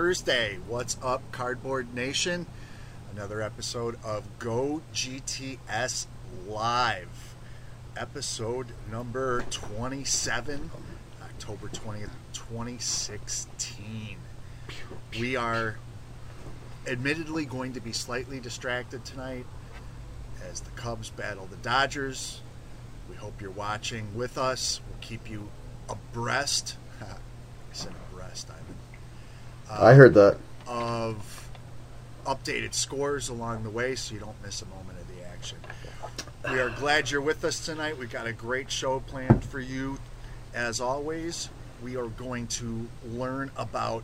Thursday. What's up, Cardboard Nation? Another episode of Go GTS Live. Episode number 27, October 20th, 2016. We are admittedly going to be slightly distracted tonight as the Cubs battle the Dodgers. We hope you're watching with us. We'll keep you abreast. I said I heard that. Of updated scores along the way so you don't miss a moment of the action. We are glad you're with us tonight. We've got a great show planned for you. As always, we are going to learn about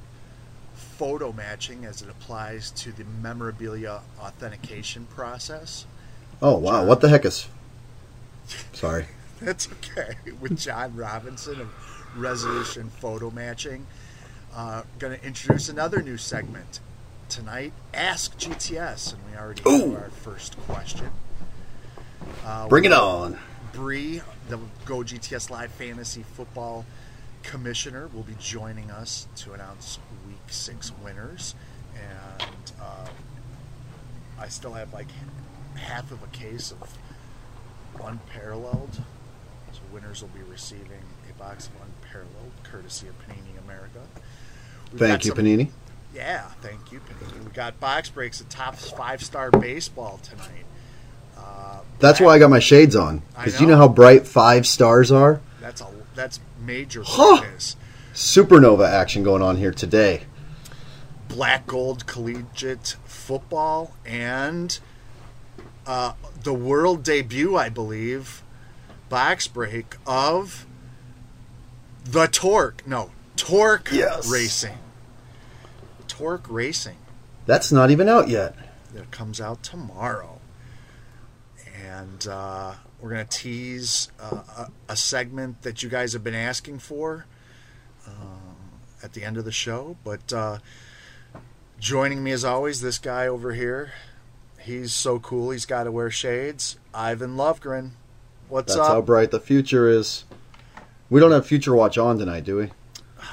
photo matching as it applies to the memorabilia authentication process. Oh wow, what the heck is? Sorry. That's okay. With John Robinson of Resolution Photo Matching. Uh, going to introduce another new segment tonight Ask GTS. And we already Ooh. have our first question. Uh, Bring it on. Bree, the Go GTS Live Fantasy Football Commissioner, will be joining us to announce Week Six winners, and uh, I still have like half of a case of Unparalleled. So winners will be receiving a box of Unparalleled, courtesy of Panini America. We've Thank you, some- Panini. yeah, thank you, Panini. We got box breaks of Topps five star baseball tonight. Uh, That's why I got my shades on. Because you know. how bright five stars are? That's a that's major Huh. Supernova action going on here today. Black Gold Collegiate Football and uh, the world debut, I believe, box break of the Torque. No, Torque Yes. Racing. Torque Racing. That's not even out yet. that comes out tomorrow. And uh, we're going to tease uh, a, a segment that you guys have been asking for uh, at the end of the show. But uh, joining me as always, this guy over here. He's so cool. He's got to wear shades. Ivan Lovegren. What's up? That's how bright the future is. We don't have Future Watch on tonight, do we?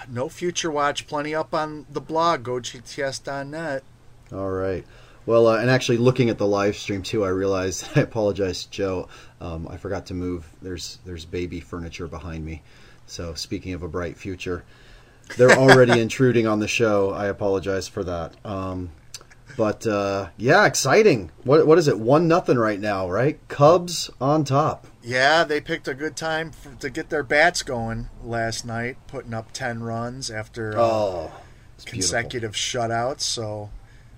No Future Watch. Plenty up on the blog, gogts.net. All right. Well, uh, and actually looking at the live stream too, I realized I apologize, Joe. Um, I forgot to move. There's there's baby furniture behind me. So speaking of a bright future, they're already intruding on the show. I apologize for that. Um, but uh, yeah, exciting. What what is it? One nothing right now, right? Cubs on top. Yeah, they picked a good time for, to get their bats going last night, putting up 10 runs after uh, Oh, beautiful. consecutive shutouts. So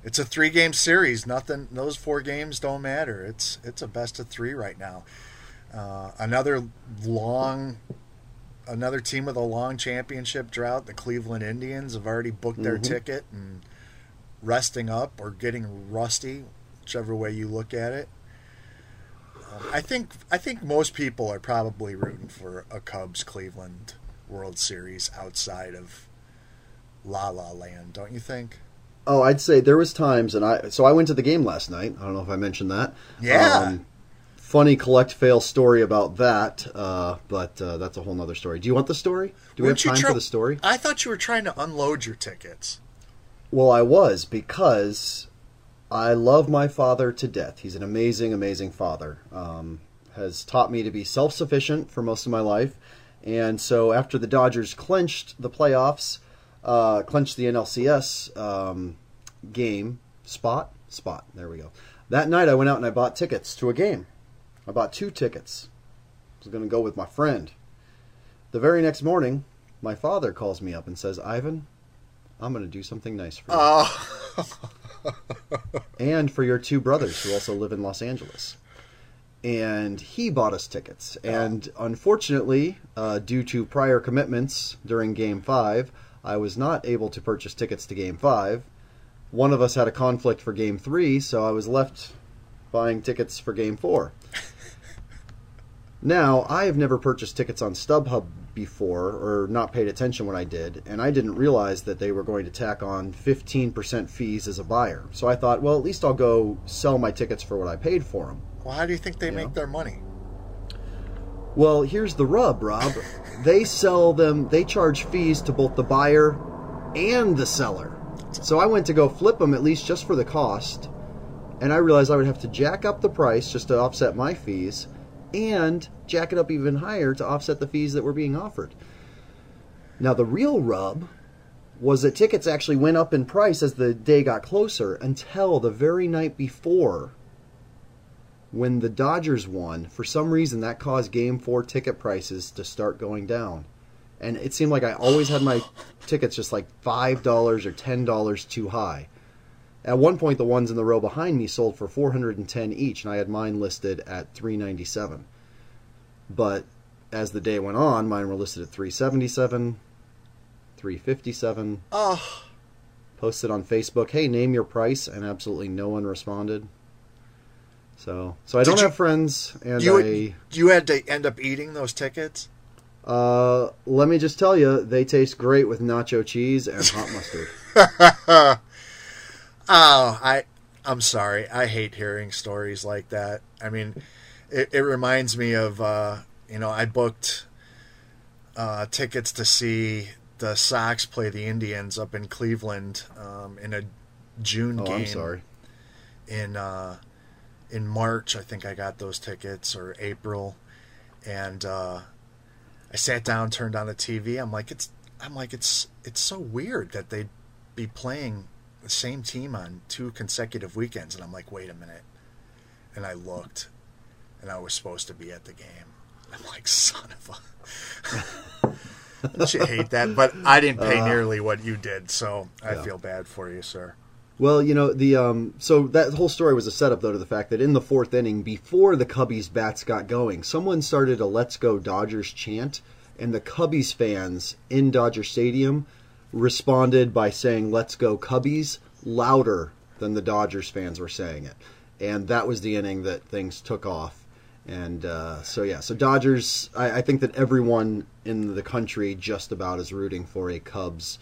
it's a three game series. Nothing, those four games don't matter. It's it's a best of three right now. Uh, another long, another team with a long championship drought. The Cleveland Indians have already booked their Mhm. ticket and resting up or getting rusty, whichever way you look at it. I think I think most people are probably rooting for a Cubs Cleveland World Series outside of La La Land, don't you think? Oh, I'd say there was times, and I so I went to the game last night. I don't know if I mentioned that. Yeah. Um, funny collect fail story about that, uh, but uh, that's a whole nother story. Do you want the story? Do we Weren't have time try- for the story? I thought you were trying to unload your tickets. Well, I was because I love my father to death. He's an amazing, amazing father. Um, has taught me to be self sufficient for most of my life. And so after the Dodgers clinched the playoffs, uh, clinched the NLCS um, game spot, spot, there we go. That night I went out and I bought tickets to a game. I bought two tickets. I was going to go with my friend. The very next morning, my father calls me up and says, Ivan, I'm going to do something nice for you Oh, and for your two brothers who also live in Los Angeles. And he bought us tickets. And unfortunately, uh, due to prior commitments during Game 5, I was not able to purchase tickets to Game 5. One of us had a conflict for Game 3, so I was left buying tickets for Game 4. Now, I have never purchased tickets on StubHub before, or not paid attention when I did, and I didn't realize that they were going to tack on 15% fees as a buyer. So I thought, well, at least I'll go sell my tickets for what I paid for them. well, how do you think they You make know? their money? Well, here's the rub, Rob. they sell them, they charge fees to both the buyer and the seller. So I went to go flip them at least just for the cost, and I realized I would have to jack up the price just to offset my fees, and jack it up even higher to offset the fees that were being offered. Now the real rub was that tickets actually went up in price as the day got closer until the very night before when the Dodgers won. For some reason, that caused Game 4 ticket prices to start going down. And it seemed like I always had my tickets just like $5 or $10 too high. At one point, the ones in the row behind me sold for 410 each, and I had mine listed at 397. But as the day went on, mine were listed at 377, 357. Oh, Posted on Facebook, "Hey, name your price," and absolutely no one responded. So, so I Did don't you- have friends, and you I. you had to end up eating those tickets. Uh, let me just tell you, they taste great with nacho cheese and hot mustard. Oh, I I'm sorry. I hate hearing stories like that. I mean, it, it reminds me of uh, you know I booked uh, tickets to see the Sox play the Indians up in Cleveland um, in a June Oh, game. I'm sorry. in uh, in March. I think I got those tickets or April, and uh, I sat down, turned on the TV. I'm like, it's I'm like it's it's so weird that they'd be playing the same team on two consecutive weekends, and I'm like, wait a minute, and I looked, and I was supposed to be at the game. I'm like, son of a. Don't you hate that? But I didn't pay nearly what you did, so I Yeah. feel bad for you, sir. Well, you know the um, so that whole story was a setup though to the fact that in the fourth inning, before the Cubbies bats got going, someone started a "Let's Go Dodgers" chant, and the Cubbies fans in Dodger Stadium responded by saying "Let's go Cubbies" louder than the Dodgers fans were saying it, and that was the inning that things took off. And uh, so yeah, so Dodgers. I, I think that everyone in the country just about is rooting for a Cubs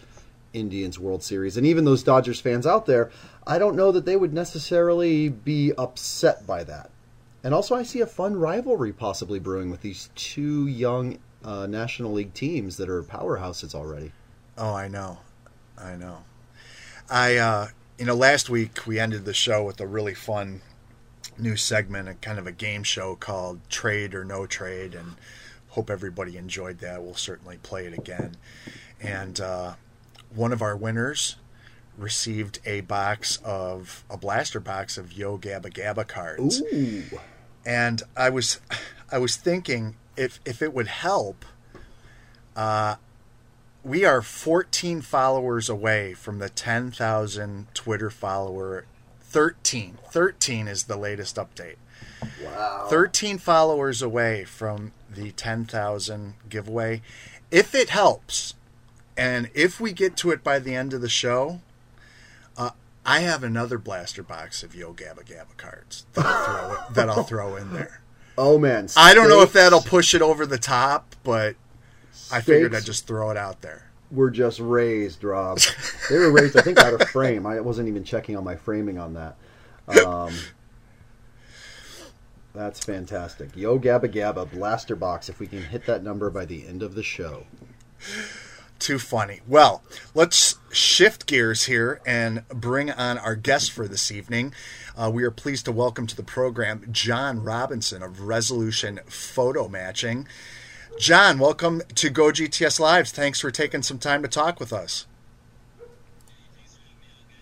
Indians World Series. And even those Dodgers fans out there, I don't know that they would necessarily be upset by that. And also, I see a fun rivalry possibly brewing with these two young uh, National League teams that are powerhouses already. Oh, I know. I know. I, uh, you know, last week we ended the show with a really fun new segment, a kind of a game show called Trade or No Trade, and hope everybody enjoyed that. We'll certainly play it again. And uh, one of our winners received a box of a blaster box of Yo Gabba Gabba cards Ooh. and I was I was thinking if if it would help uh we are 14 followers away from the 10,000 Twitter follower 13 13 is the latest update Wow. 13 followers away from the 10,000 giveaway if it helps and if we get to it by the end of the show uh, I have another blaster box of Yo Gabba Gabba cards that I'll throw, that I'll throw in there. Oh, man. I don't know if that'll push it over the top, but I figured I'd just throw it out there. Were just raised, Rob. they were raised, I think, out of frame. I wasn't even checking on my framing on that. Um, that's fantastic. Yo Gabba Gabba Blaster Box. If we can hit that number by the end of the show. Too funny. Well, let's shift gears here and bring on our guest for this evening. Uh, we are pleased to welcome to the program John Robinson of Resolution Photo Matching. John, welcome to Go GTS Lives. Thanks for taking some time to talk with us.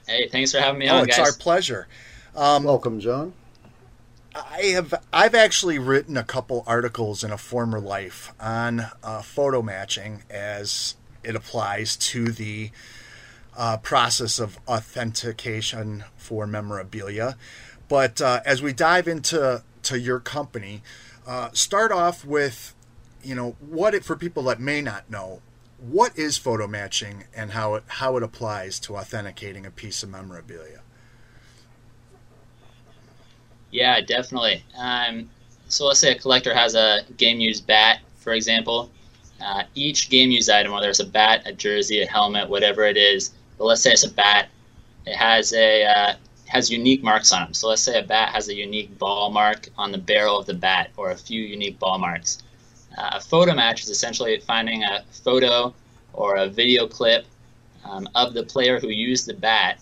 Hey, thanks for having me Oh, on, it's guys. our pleasure. Welcome, John. I have I've actually written a couple articles in a former life on uh, photo matching as it applies to the uh, process of authentication for memorabilia. But uh, as we dive into to your company, uh, start off with you know what it for people that may not know what is photo matching and how it how it applies to authenticating a piece of memorabilia. Yeah, definitely. Um, so let's say a collector has a game used bat, for example. Uh, each game used item, whether it's a bat, a jersey, a helmet, whatever it is, but let's say it's a bat, it has a uh, has unique marks on them. So let's say a bat has a unique ball mark on the barrel of the bat, or a few unique ball marks. Uh, a photo match is essentially finding a photo or a video clip um, of the player who used the bat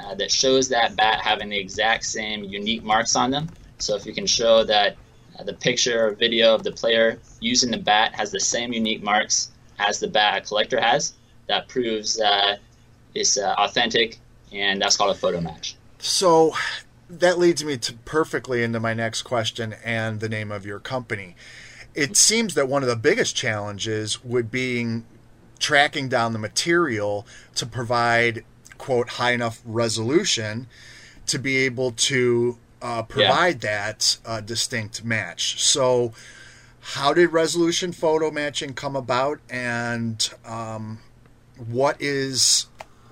uh, that shows that bat having the exact same unique marks on them. So if you can show that uh, the picture or video of the player using the bat has the same unique marks as the bat a collector has, that proves uh, it's uh, authentic, and that's called a photo match. So that leads me to perfectly into my next question and the name of your company. It seems that one of the biggest challenges would be tracking down the material to provide quote high enough resolution to be able to uh, provide yeah. that uh, distinct match. So, how did resolution photo matching come about, and um, what is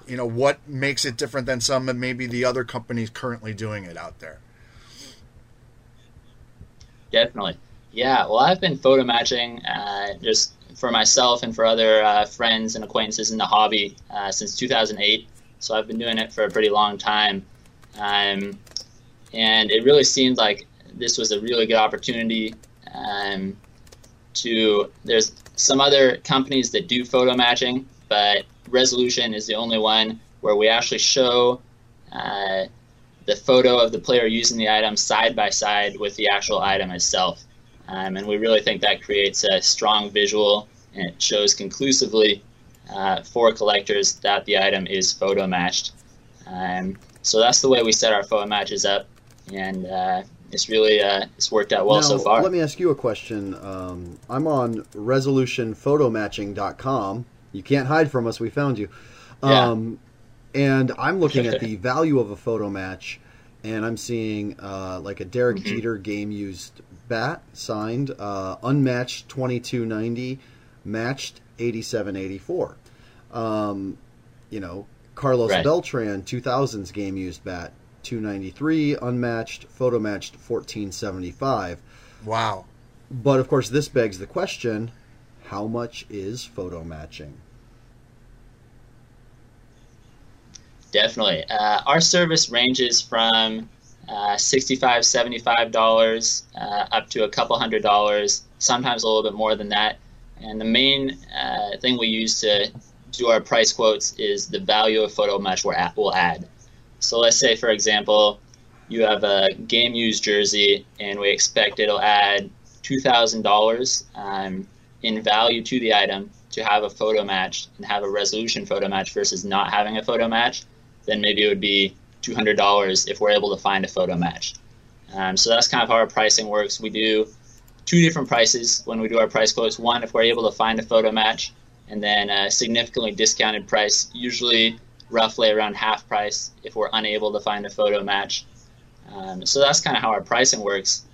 you know what makes it different than some and maybe the other companies currently doing it out there? Definitely, yeah. Well, I've been photo matching uh, just for myself and for other uh, friends and acquaintances in the hobby uh, since 2008. So I've been doing it for a pretty long time. Um, and it really seemed like this was a really good opportunity um, to. There's some other companies that do photo matching, but Resolution is the only one where we actually show uh, the photo of the player using the item side by side with the actual item itself. Um, and we really think that creates a strong visual and it shows conclusively uh, for collectors that the item is photo matched. Um, so that's the way we set our photo matches up, and uh, it's really uh, it's worked out well now, so far. Let me ask you a question. Um, I'm on resolutionphotomatching.com. You can't hide from us. We found you. Um, yeah. And I'm looking at the value of a photo match, and I'm seeing uh, like a Derek mm-hmm. Jeter game used bat signed, uh, unmatched 2290, matched 8784. Um, you know, Carlos right. Beltran 2000s game used bat 293, unmatched, photo matched 1475. Wow. But of course, this begs the question how much is photo matching? Definitely. Uh, our service ranges from uh, $65, $75 uh, up to a couple hundred dollars, sometimes a little bit more than that. And the main uh, thing we use to do our price quotes is the value of photo match we'll add. So let's say, for example, you have a game used jersey and we expect it'll add $2,000 um, in value to the item to have a photo match and have a resolution photo match versus not having a photo match, then maybe it would be $200 if we're able to find a photo match. Um, so that's kind of how our pricing works. We do two different prices when we do our price quotes. One, if we're able to find a photo match, and then a significantly discounted price, usually roughly around half price if we're unable to find a photo match. Um, so that's kind of how our pricing works.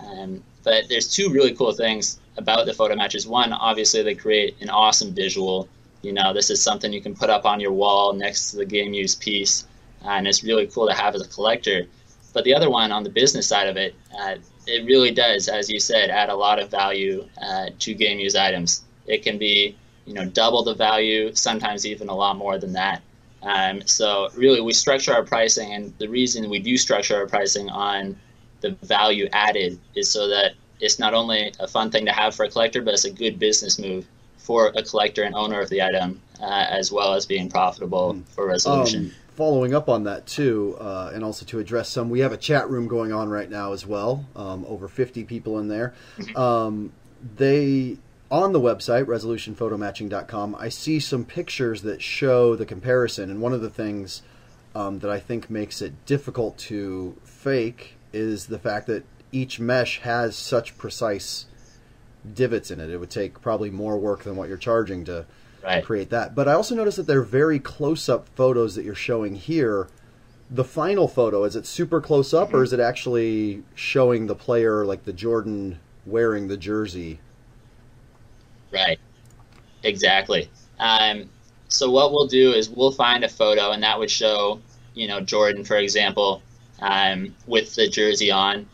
Um, but there's two really cool things about the photo matches. One, obviously, they create an awesome visual. You know, this is something you can put up on your wall next to the game use piece, and it's really cool to have as a collector. But the other one, on the business side of it, uh, it really does, as you said, add a lot of value uh, to game use items. It can be, you know, double the value, sometimes even a lot more than that. Um, so really, we structure our pricing, and the reason we do structure our pricing on the value added is so that it's not only a fun thing to have for a collector, but it's a good business move for a collector and owner of the item, uh, as well as being profitable mm. for resolution. Um, following up on that too, uh, and also to address some, we have a chat room going on right now as well. Um, over 50 people in there. Um, they on the website resolutionphotomatching.com. I see some pictures that show the comparison, and one of the things um, that I think makes it difficult to fake is the fact that each mesh has such precise divots in it. It would take probably more work than what you're charging to right. create that. But I also noticed that they're very close up photos that you're showing here. The final photo, is it super close up mm-hmm. or is it actually showing the player like the Jordan wearing the jersey? Right. Exactly. Um, so what we'll do is we'll find a photo and that would show, you know, Jordan, for example, um, with the jersey on.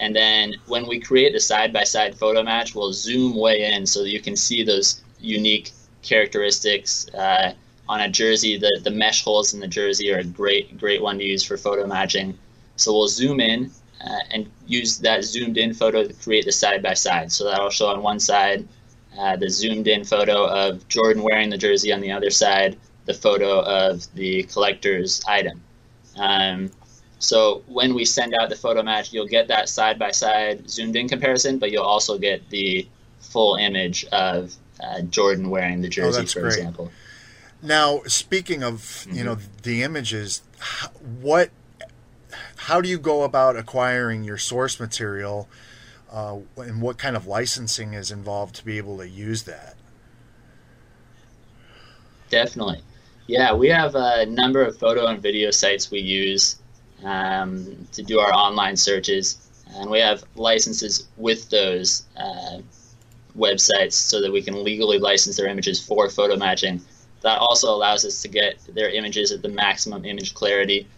And then when we create the side by side photo match, we'll zoom way in so that you can see those unique characteristics uh, on a jersey. The, the mesh holes in the jersey are a great, great one to use for photo matching. So we'll zoom in uh, and use that zoomed in photo to create the side by side. So that'll show on one side uh, the zoomed in photo of Jordan wearing the jersey on the other side, the photo of the collector's item. Um, so when we send out the photo match, you'll get that side by side zoomed in comparison, but you'll also get the full image of uh, Jordan wearing the jersey, Oh, for great. example. Now, speaking of you know the images, what, how do you go about acquiring your source material, uh, and what kind of licensing is involved to be able to use that? Definitely. Yeah, we have a number of photo and video sites we use um, to do our online searches, and we have licenses with those uh, websites so that we can legally license their images for photo matching. That also allows us to get their images at the maximum image clarity,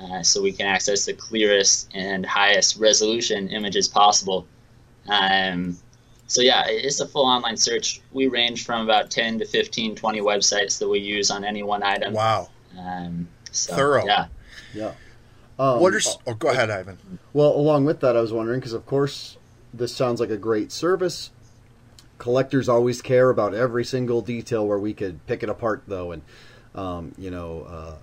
uh, so we can access the clearest and highest resolution images possible. Um, so yeah, it's a full online search. We range from about 10 to 15, 20 websites that we use on any one item. Wow, Um, so, Thorough. Yeah. Yeah. Um, what are? Oh, go ahead, Ivan. Well, along with that, I was wondering because, of course, this sounds like a great service. Collectors always care about every single detail where we could pick it apart, though, and um, you know,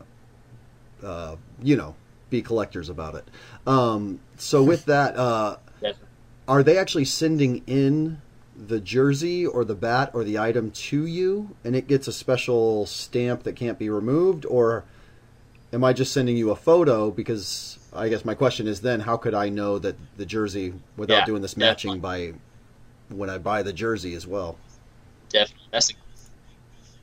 uh, uh, you know, be collectors about it. Um, so, with that, uh, Definitely. are they actually sending in the jersey or the bat or the item to you, and it gets a special stamp that can't be removed, or am I just sending you a photo? Because I guess my question is then, how could I know that the jersey without Yeah, doing this matching by when I buy the jersey as well? Definitely. That's a,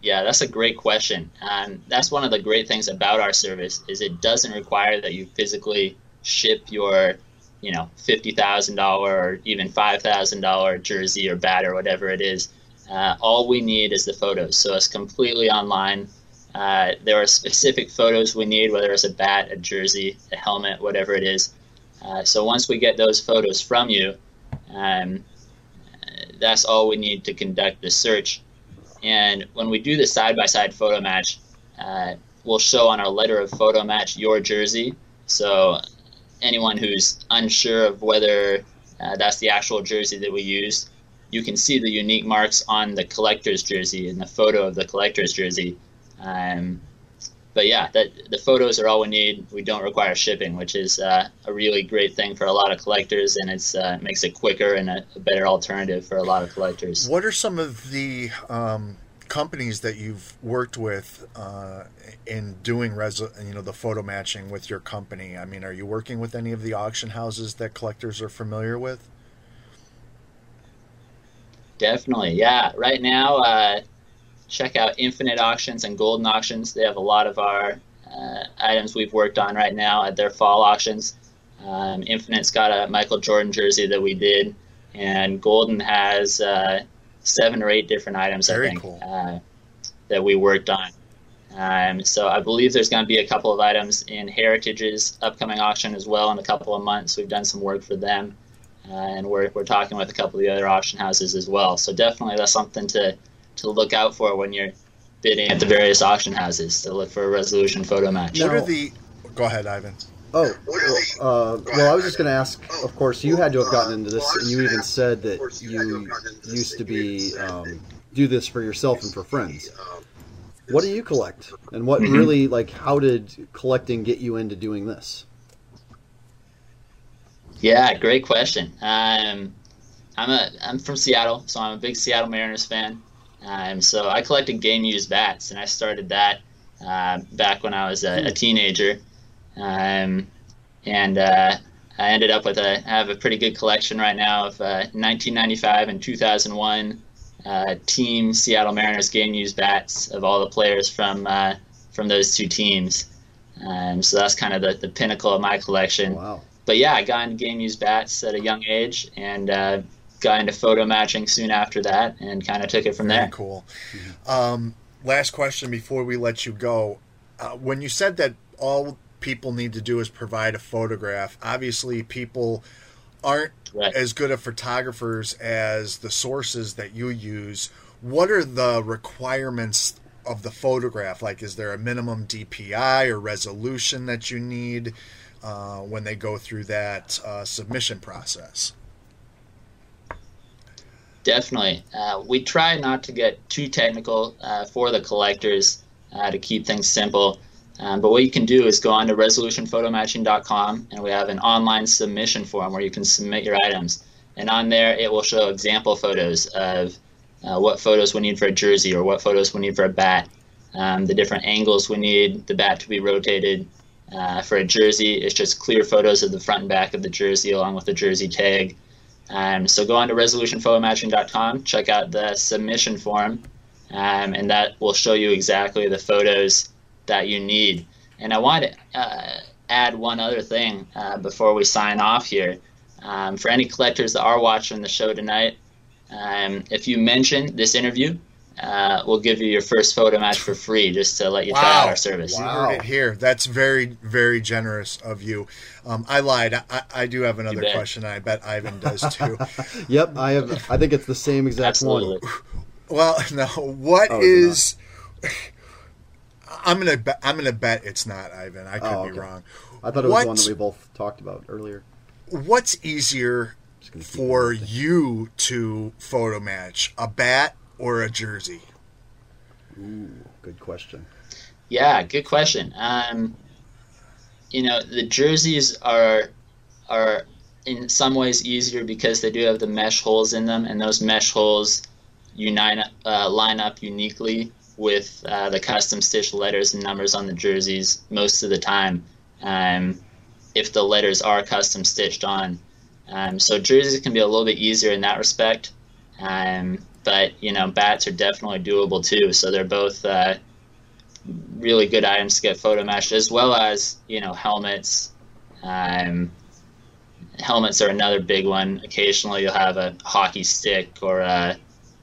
yeah, that's a great question. Um, that's one of the great things about our service is it doesn't require that you physically ship your, you know, fifty thousand dollar or even five thousand dollar jersey or bat or whatever it is. Uh, all we need is the photos, so it's completely online. Uh, there are specific photos we need, whether it's a bat, a jersey, a helmet, whatever it is. Uh, so once we get those photos from you, um, that's all we need to conduct the search. And when we do the side by side photo match, uh, we'll show on our letter of photo match your jersey. So anyone who's unsure of whether uh, that's the actual jersey that we used, you can see the unique marks on the collector's jersey and the photo of the collector's jersey. Um, but yeah, that the photos are all we need. We don't require shipping, which is uh, a really great thing for a lot of collectors, and it's uh, makes it quicker and a, a better alternative for a lot of collectors. What are some of the um, companies that you've worked with uh, in doing you know the photo matching with your company? I mean, are you working with any of the auction houses that collectors are familiar with? Definitely, yeah. Right now, uh, check out Infinite Auctions and Goldin Auctions. They have a lot of our uh, items we've worked on right now at their fall auctions. Um, Infinite's got a Michael Jordan jersey that we did, and Goldin has uh, seven or eight different items, Very I think, cool. uh, that we worked on. Um, so I believe there's going to be a couple of items in Heritage's upcoming auction as well in a couple of months. We've done some work for them, uh, and we're, we're talking with a couple of the other auction houses as well. So definitely that's something to, to look out for when you're bidding at the various auction houses to look for a resolution photo match. What are the? Go ahead, Ivan. Oh, well, uh, well, I was just going to ask. Of course, you had to have gotten into this, and you even said that you used to be um, do this for yourself and for friends. What do you collect, and what really like? How did collecting get you into doing this? Yeah, great question. Um, I'm a I'm from Seattle, so I'm a big Seattle Mariners fan. Um, so I collected game used bats, and I started that uh, back when I was a, a teenager. Um, and uh, I ended up with a I have a pretty good collection right now of uh, 1995 and 2001 uh, team Seattle Mariners game used bats of all the players from uh, from those two teams. Um, so that's kind of the, the pinnacle of my collection Wow. but yeah, I got into game used bats at a young age and uh, got into photo matching soon after that and kind of took it from Very there. cool. Um, last question before we let you go. Uh, when you said that all people need to do is provide a photograph, obviously people aren't Right. as good of photographers as the sources that you use. What are the requirements of the photograph? Like, is there a minimum DPI or resolution that you need uh, when they go through that uh, submission process? Definitely. Uh, we try not to get too technical uh, for the collectors. uh, to keep things simple. Um, but what you can do is go on to resolutionphotomatching.com and we have an online submission form where you can submit your items. And on there, it will show example photos of uh, what photos we need for a jersey or what photos we need for a bat, um, the different angles we need the bat to be rotated. Uh, for a jersey, it's just clear photos of the front and back of the jersey along with the jersey tag. Um, so go on to resolutionphotomatching.com, check out the submission form, um, and that will show you exactly the photos that you need. And I want to uh, add one other thing uh, before we sign off here. Um, for any collectors that are watching the show tonight, um, if you mention this interview, uh, we'll give you your first photo match for free just to let you try out our service. You Wow. heard it here. That's very, very generous of you. Um, I lied. I, I do have another question. I bet Ivan does too. Yep, I have. I think it's the same exact Absolutely. one. well, no. What Oh, is? I'm gonna. Bet, I'm gonna bet it's not Ivan. I could Oh, be wrong. I thought it was What- one that we both talked about earlier. What's easier Just gonna keep for you to photo match, a bat or a jersey? Ooh, good question. Yeah, good question. Um, you know, the jerseys are are in some ways easier because they do have the mesh holes in them, and those mesh holes unite uh, line up uniquely with uh, the custom stitched letters and numbers on the jerseys most of the time. Um, if the letters are custom stitched on, um, so jerseys can be a little bit easier in that respect. Um, but you know, bats are definitely doable too. So they're both uh, really good items to get photo matched, as well as you know helmets. Um, helmets are another big one. Occasionally, you'll have a hockey stick or a,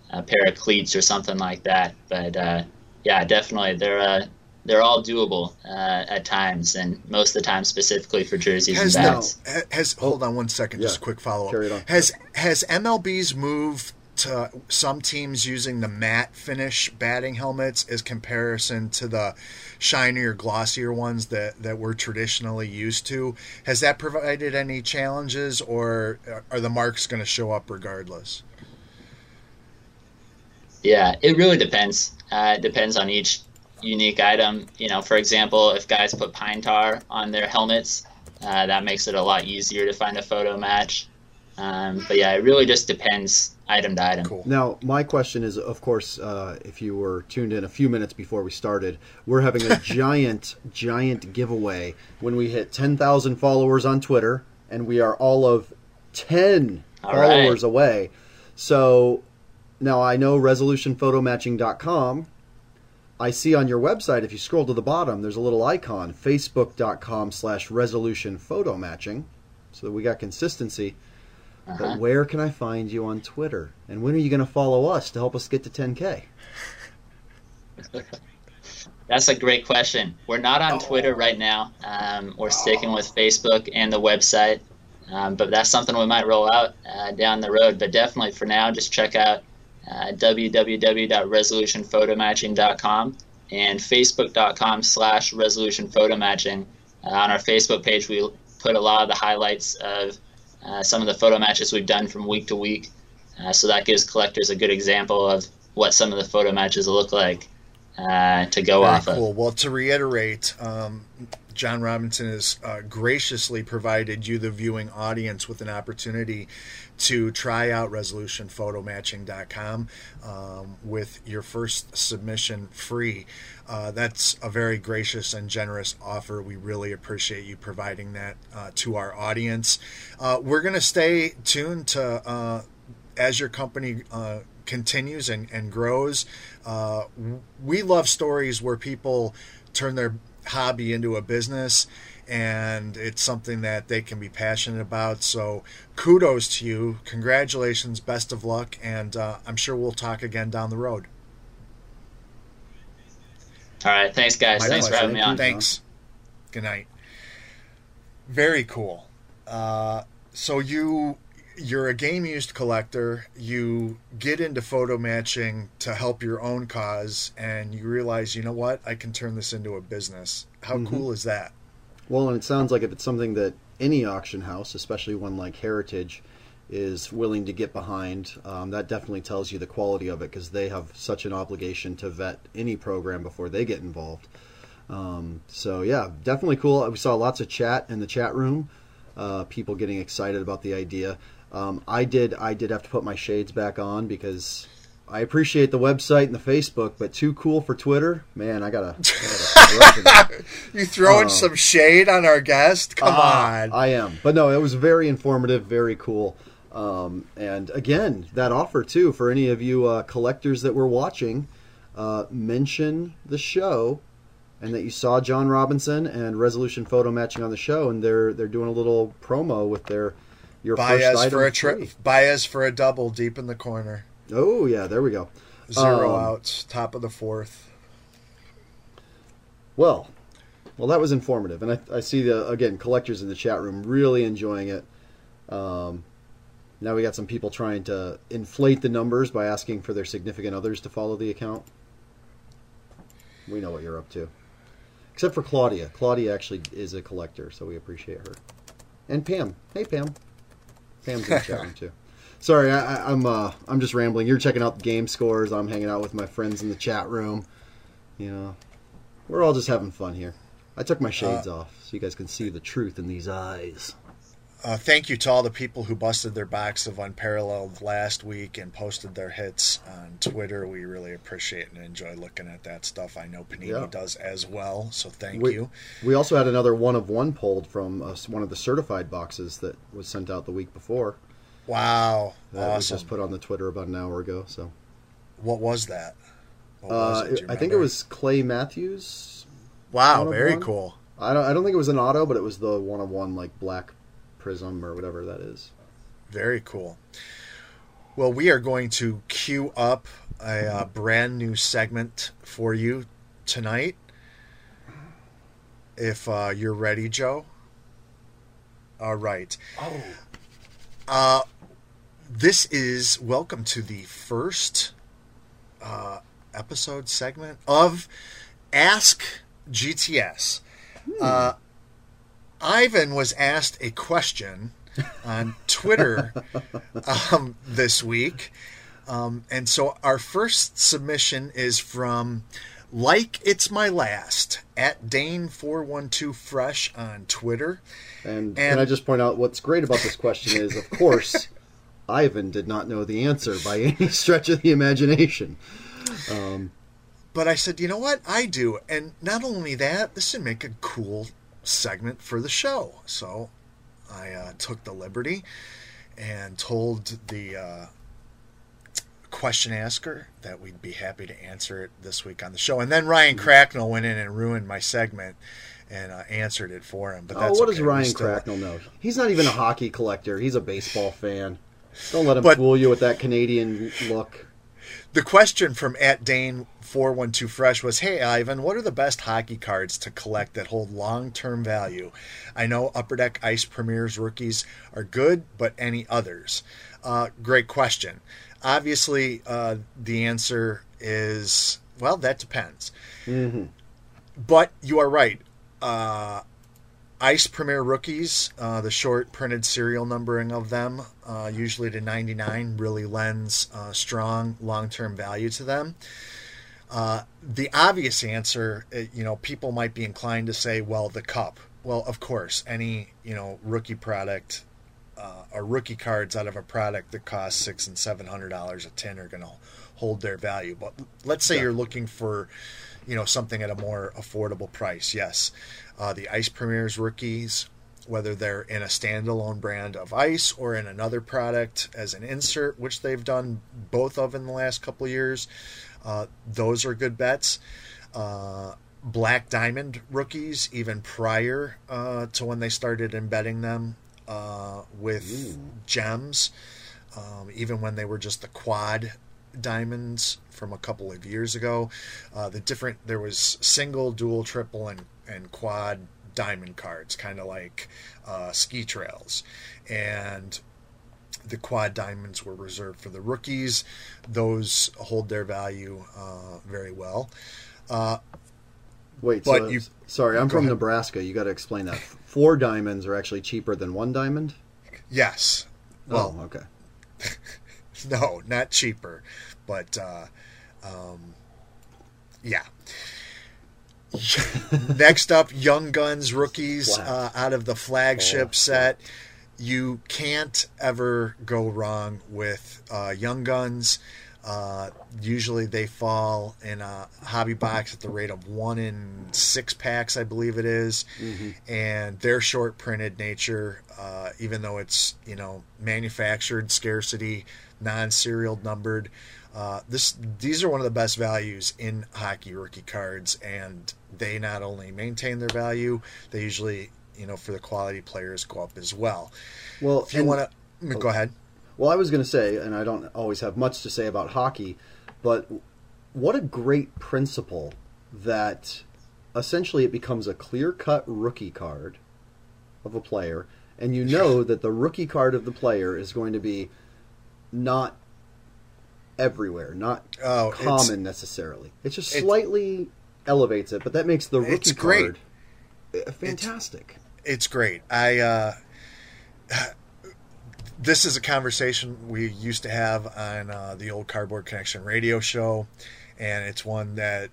a pair of cleats or something like that. But uh, yeah, definitely they're uh, they're all doable uh, at times, and most of the time specifically for jerseys Has and bats. ha- has hold on one second, just a quick follow up. Has has MLB's moved to some teams using the matte finish batting helmets as comparison to the shinier, glossier ones that that we're traditionally used to? Has that provided any challenges, or are the marks going to show up regardless? Yeah, it really depends. Uh, it depends on each unique item. You know, for example, if guys put pine tar on their helmets, uh, that makes it a lot easier to find a photo match. Um, but yeah, it really just depends item to item. Cool. Now, my question is, of course, uh, if you were tuned in a few minutes before we started, we're having a giant, giant giveaway when we hit 10,000 followers on Twitter, and we are all of 10 All followers right. away. So now I know resolutionphotomatching.com. I see on your website, if you scroll to the bottom, there's a little icon, facebook.com slash resolution photo matching. So that we got consistency. Uh-huh. But where can I find you on Twitter? And when are you going to follow us to help us get to 10K? That's a great question. We're not on Twitter right now. Um, we're sticking with Facebook and the website. Um, but that's something we might roll out uh, down the road. But definitely for now, just check out uh, www.resolutionphotomatching.com and facebook.com slash resolutionphotomatching. Uh, on our Facebook page, we put a lot of the highlights of uh, some of the photo matches we've done from week to week. Uh, so that gives collectors a good example of what some of the photo matches look like uh, to go Very off cool. of. Well, to reiterate, um, John Robinson has uh, graciously provided you, the viewing audience, with an opportunity to try out resolutionphotomatching.com um, with your first submission free. Uh, that's a very gracious and generous offer. We really appreciate you providing that uh, to our audience. Uh, we're going to stay tuned to uh, as your company uh, continues and, and grows, uh, we love stories where people turn their hobby into a business and it's something that they can be passionate about. So kudos to you. Congratulations. Best of luck. And I'm sure we'll talk again down the road. All right. Thanks, guys. My Thanks for having me on. Thanks. Good night. Very cool. Uh, so you you're a game used collector. You get into photo matching to help your own cause, and you realize, you know what, I can turn this into a business. How Mhm. cool is that? Well, and it sounds like if it's something that any auction house, especially one like Heritage, is willing to get behind. Um, that definitely tells you the quality of it because they have such an obligation to vet any program before they get involved. Um, so yeah, definitely cool. We saw lots of chat in the chat room, uh, people getting excited about the idea. Um, I did. I did have to put my shades back on because I appreciate the website and the Facebook, but too cool for Twitter. Man, I gotta. I gotta you throwing uh, some shade on our guest? Come uh, on. I am, but no, it was very informative, very cool. Um, and again, that offer too for any of you uh, collectors that were watching, uh, mention the show and that you saw John Robinson and Resolution Photo Matching on the show, and they're they're doing a little promo with their your us for a tri- buy us for a double deep in the corner. Oh yeah, there we go. Zero um, outs, top of the fourth. Well, well, that was informative, and I, I, see the again collectors in the chat room really enjoying it. Um, now we got some people trying to inflate the numbers by asking for their significant others to follow the account. We know what you're up to, except for Claudia. Claudia actually is a collector, so we appreciate her. And Pam, hey Pam, Pam's in the chat room too. Sorry, I, am I'm, uh, I'm just rambling. You're checking out the game scores. I'm hanging out with my friends in the chat room. You know, we're all just having fun here. I took my shades uh, off so you guys can see the truth in these eyes. Uh, thank you to all the people who busted their box of Unparalleled last week and posted their hits on Twitter. We really appreciate and enjoy looking at that stuff. I know Panini yeah. does as well, so thank we, you. We also had another one of one pulled from uh, one of the certified boxes that was sent out the week before. Wow, that awesome. was just put on the Twitter about an hour ago. So, what was that? What was uh, it? I think it was Clay Matthews. Wow, very cool. I don't. I don't think it was an auto, but it was the one of one like black prism or whatever that is. Very cool. Well, we are going to queue up a uh, brand new segment for you tonight. If uh, you're ready, Joe. All right. Oh. Uh, this is welcome to the first uh, episode segment of Ask GTS. Hmm. Uh, Ivan was asked a question on Twitter um, this week. Um, and so our first submission is from like it's my last at Dane412 Fresh on Twitter. And, and can I just point out what's great about this question is, of course, Ivan did not know the answer by any stretch of the imagination. Um, but I said, you know what? I do. And not only that, this would make a cool segment for the show. So I uh, took the liberty and told the uh, question asker that we'd be happy to answer it this week on the show. And then Ryan mm-hmm. Cracknell went in and ruined my segment and uh, answered it for him. But oh, what okay. does Ryan still... Cracknell know? He's not even a hockey collector. He's a baseball fan. Don't let him but, fool you with that Canadian look. The question from at Dane 412 Fresh was Hey, Ivan, what are the best hockey cards to collect that hold long term value? I know Upper Deck Ice Premiers rookies are good, but any others? Uh, great question. Obviously, uh, the answer is well, that depends. Mm-hmm. But you are right. Uh, Ice Premier rookies, uh, the short printed serial numbering of them, uh, usually to 99, really lends uh, strong long term value to them. Uh, the obvious answer, uh, you know, people might be inclined to say, well, the cup. Well, of course, any, you know, rookie product uh, or rookie cards out of a product that costs six and seven hundred dollars a tin are going to hold their value. But let's say yeah. you're looking for, you know, something at a more affordable price. Yes, uh, the Ice Premiers rookies, whether they're in a standalone brand of ice or in another product as an insert, which they've done both of in the last couple of years. Uh, those are good bets. Uh, Black Diamond rookies, even prior uh, to when they started embedding them uh, with Ooh. gems, um, even when they were just the quad diamonds from a couple of years ago. Uh, the different there was single, dual, triple, and and quad diamond cards, kind of like uh, ski trails, and the quad diamonds were reserved for the rookies. Those hold their value uh, very well. Uh, Wait, but so, you, sorry, I'm from ahead. Nebraska. You got to explain that. Four diamonds are actually cheaper than one diamond. Yes, Well, oh, okay. no, not cheaper, but uh, um, yeah. Next up, Young Guns rookies uh, out of the flagship Oh, set. You can't ever go wrong with uh, Young Guns. Uh, usually they fall in a hobby box at the rate of one in six packs, I believe it is. and their short printed nature, uh, even though it's you know manufactured scarcity, non serial numbered. Uh, this these are one of the best values in hockey rookie cards, and they not only maintain their value, they usually you know for the quality players go up as well. Well, If you want to go ahead, Well, I was going to say, and I don't always have much to say about hockey, but what a great principle that essentially it becomes a clear cut rookie card of a player, and you know that the rookie card of the player is going to be not everywhere, not Oh, it's- common necessarily. It just it's- slightly elevates it, but that makes the rookie It's great. card uh, fantastic. it's great. I uh, this is a conversation we used to have on uh, the old Cardboard Connection radio show, and it's one that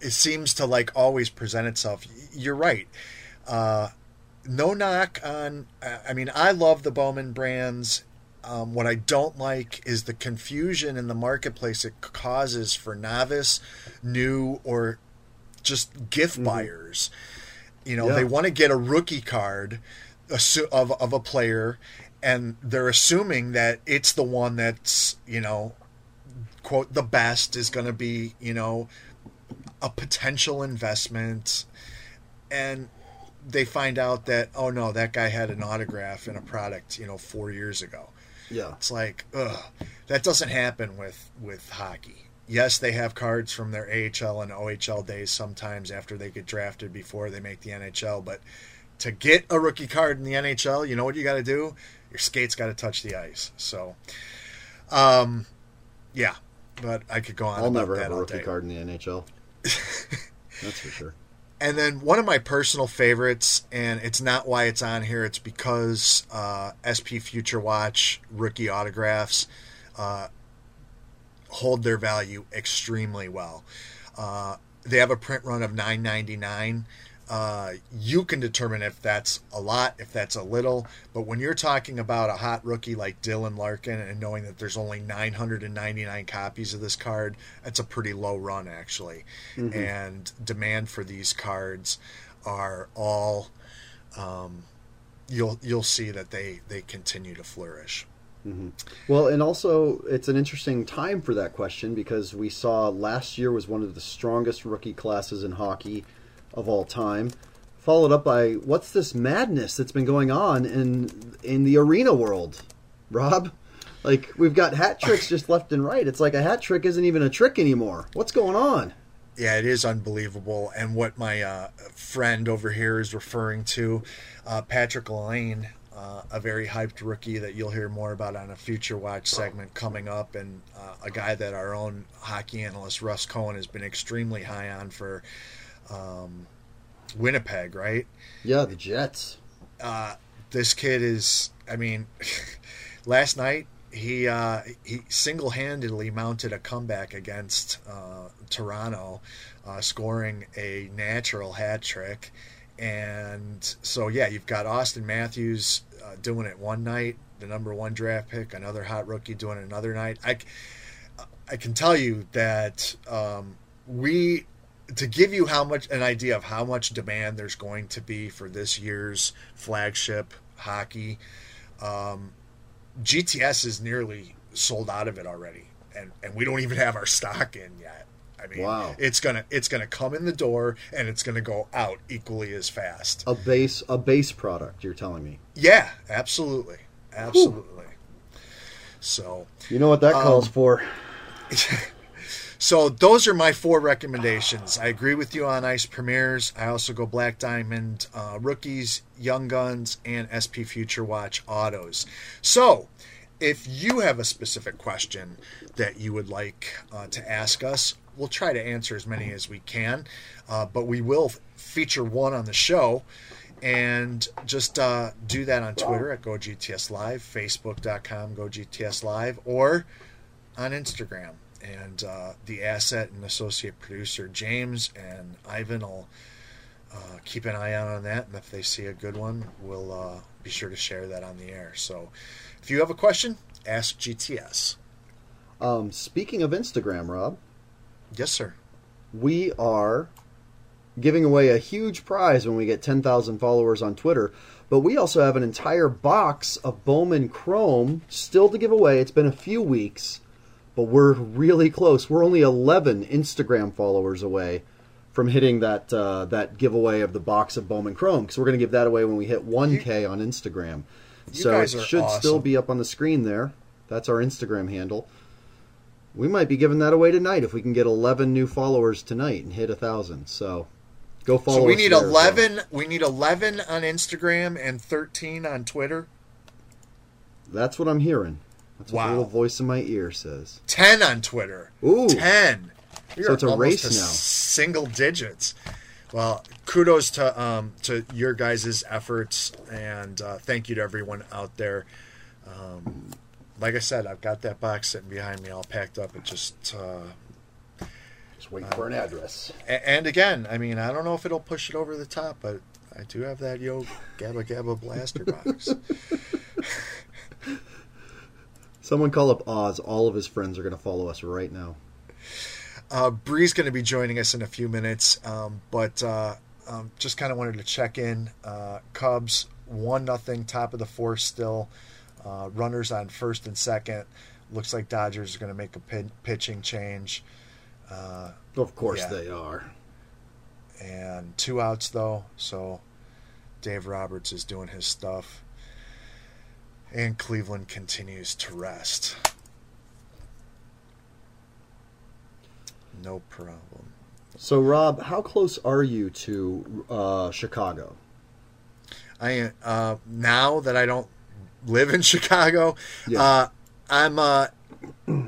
it seems to like always present itself. You're right. Uh, no knock on. I mean, I love the Bowman brands. Um, what I don't like is the confusion in the marketplace it causes for novice, new, or just gift buyers. You know, Yeah. they want to get a rookie card of of a player, and they're assuming that it's the one that's you know, quote the best is going to be you know, a potential investment, and they find out that oh no, that guy had an autograph in a product you know four years ago. Yeah. It's like, ugh, that doesn't happen with with hockey. Yes, they have cards from their AHL and OHL days sometimes after they get drafted before they make the NHL. But to get a rookie card in the NHL, you know what you got to do? Your skates got to touch the ice. So, um, yeah. But I could go on. I'll never have a rookie day. card in the NHL. That's for sure. And then one of my personal favorites, and it's not why it's on here, it's because uh, SP Future Watch rookie autographs uh, hold their value extremely well. Uh, they have a print run of nine ninety nine. Uh, you can determine if that's a lot, if that's a little. But when you're talking about a hot rookie like Dylan Larkin and knowing that there's only 999 copies of this card, that's a pretty low run, actually. And demand for these cards are all. Um, you'll you'll see that they they continue to flourish. Well, and also it's an interesting time for that question because we saw last year was one of the strongest rookie classes in hockey of all time, followed up by what's this madness that's been going on in in the arena world, Rob? Like we've got hat tricks just left and right. It's like a hat trick isn't even a trick anymore. What's going on? Yeah, it is unbelievable. And what my uh, friend over here is referring to, uh, Patrik Laine, uh, a very hyped rookie that you'll hear more about on a future watch segment coming up, and uh, a guy that our own hockey analyst Russ Cohen has been extremely high on for um, Winnipeg, right? Yeah, the Jets. uh, this kid is i mean last night he uh, he single-handedly mounted a comeback against uh, toronto uh, scoring a natural hat trick and so yeah you've got Auston Matthews uh, doing it one night the number one draft pick another hot rookie doing it another night. I, I can tell you that um, we to give you how much an idea of how much demand there's going to be for this year's flagship hockey um, gts is nearly sold out of it already. And and we don't even have our stock in yet i mean Wow. it's gonna it's gonna come in the door and it's gonna go out equally as fast A base a base product, you're telling me. yeah absolutely absolutely so You know what that calls Um, for. So those are my four recommendations. I agree with you on Ice Premieres. I also go Black Diamond uh, Rookies, Young Guns, and SP Future Watch Autos. So if you have a specific question that you would like uh, to ask us, we'll try to answer as many as we can. Uh, but we will feature one on the show. and just uh, do that on Twitter at GoGTS Live, Facebook.com GoGTS Live, or on Instagram. And uh, the asset and associate producer James and Ivan will uh, keep an eye out on that. And if they see a good one, we'll uh, be sure to share that on the air. So if you have a question, ask GTS. Um, speaking of Instagram, Rob, Yes, sir. we are giving away a huge prize when we get 10,000 followers on Twitter. But we also have an entire box of Bowman Chrome still to give away. It's been a few weeks, but we're really close. We're only 11 Instagram followers away from hitting that uh, that giveaway of the box of Bowman Chrome because we're going to give that away when we hit 1K on Instagram. So it should still be up on the screen there. That's our Instagram handle. We might be giving that away tonight if we can get 11 new followers tonight and hit a thousand. So go follow. So we us need there as well. 11. We need 11 on Instagram and 13 on Twitter. That's what I'm hearing. That's what Wow. the little voice in my ear says. 10 on Twitter. Ooh. 10. We So it's a race now. Single digits. Well, kudos to um, to your guys' efforts, and uh, thank you to everyone out there. Um, like I said, I've got that box sitting behind me, all packed up. It just, uh, Just waiting for an address. and again, I mean, I don't know if it'll push it over the top, but I do have that Yo Gabba Gabba blaster box. Someone call up Oz. All of his friends are going to follow us right now. Uh, Bree's going to be joining us in a few minutes, um, but uh, um, just kind of wanted to check in. Uh, Cubs one nothing, top of the fourth still. Uh, runners on first and second. Looks like Dodgers are going to make a pin- pitching change. Uh, Of course Yeah. they are. and two outs though, so Dave Roberts is doing his stuff, and Cleveland continues to rest. No problem. So, Rob, how close are you to uh, Chicago? I uh, now that I don't live in Chicago, Yeah. uh, I'm. Uh,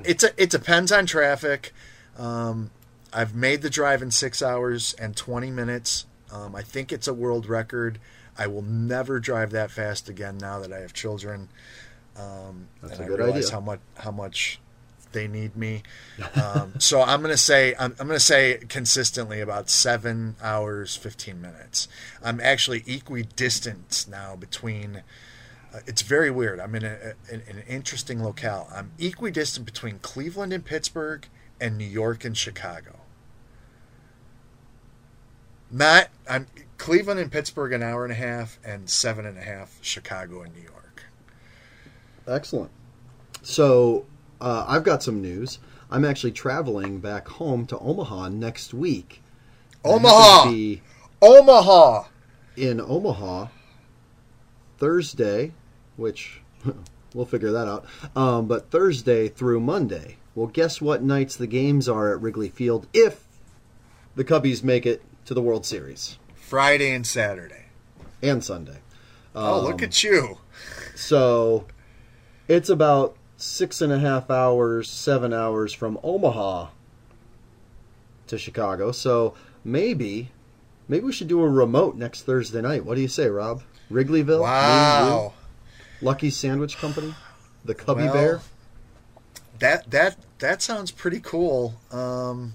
it's a, it depends on traffic. Um, I've made the drive in six hours and twenty minutes. Um, I think it's a world record. I will never drive that fast again now that I have children. Um, That's and a I good realize idea. how much how much they need me. Um, so I'm gonna say I'm, I'm gonna say consistently about seven hours fifteen minutes. I'm actually equidistant now between. Uh, it's very weird. I'm in a, in an interesting locale. I'm equidistant between Cleveland and Pittsburgh and New York and Chicago. Not I'm Cleveland and Pittsburgh an hour and a half and seven and a half Chicago and New York. Excellent. So, uh, I've got some news. I'm actually traveling back home to Omaha next week. I happen to Omaha, Omaha. in Omaha Thursday, which we'll figure that out. Um, but Thursday through Monday. Well, guess what nights the games are at Wrigley Field if the Cubbies make it to the World Series Friday and Saturday. and Sunday. Oh, look Um, at you. So it's about six and a half hours, seven hours from Omaha to Chicago. So maybe, maybe we should do a remote next Thursday night. What do you say, Rob? Wrigleyville, Wow. Lucky Sandwich Company, the Cubby Well, Bear. That that that sounds pretty cool. Um,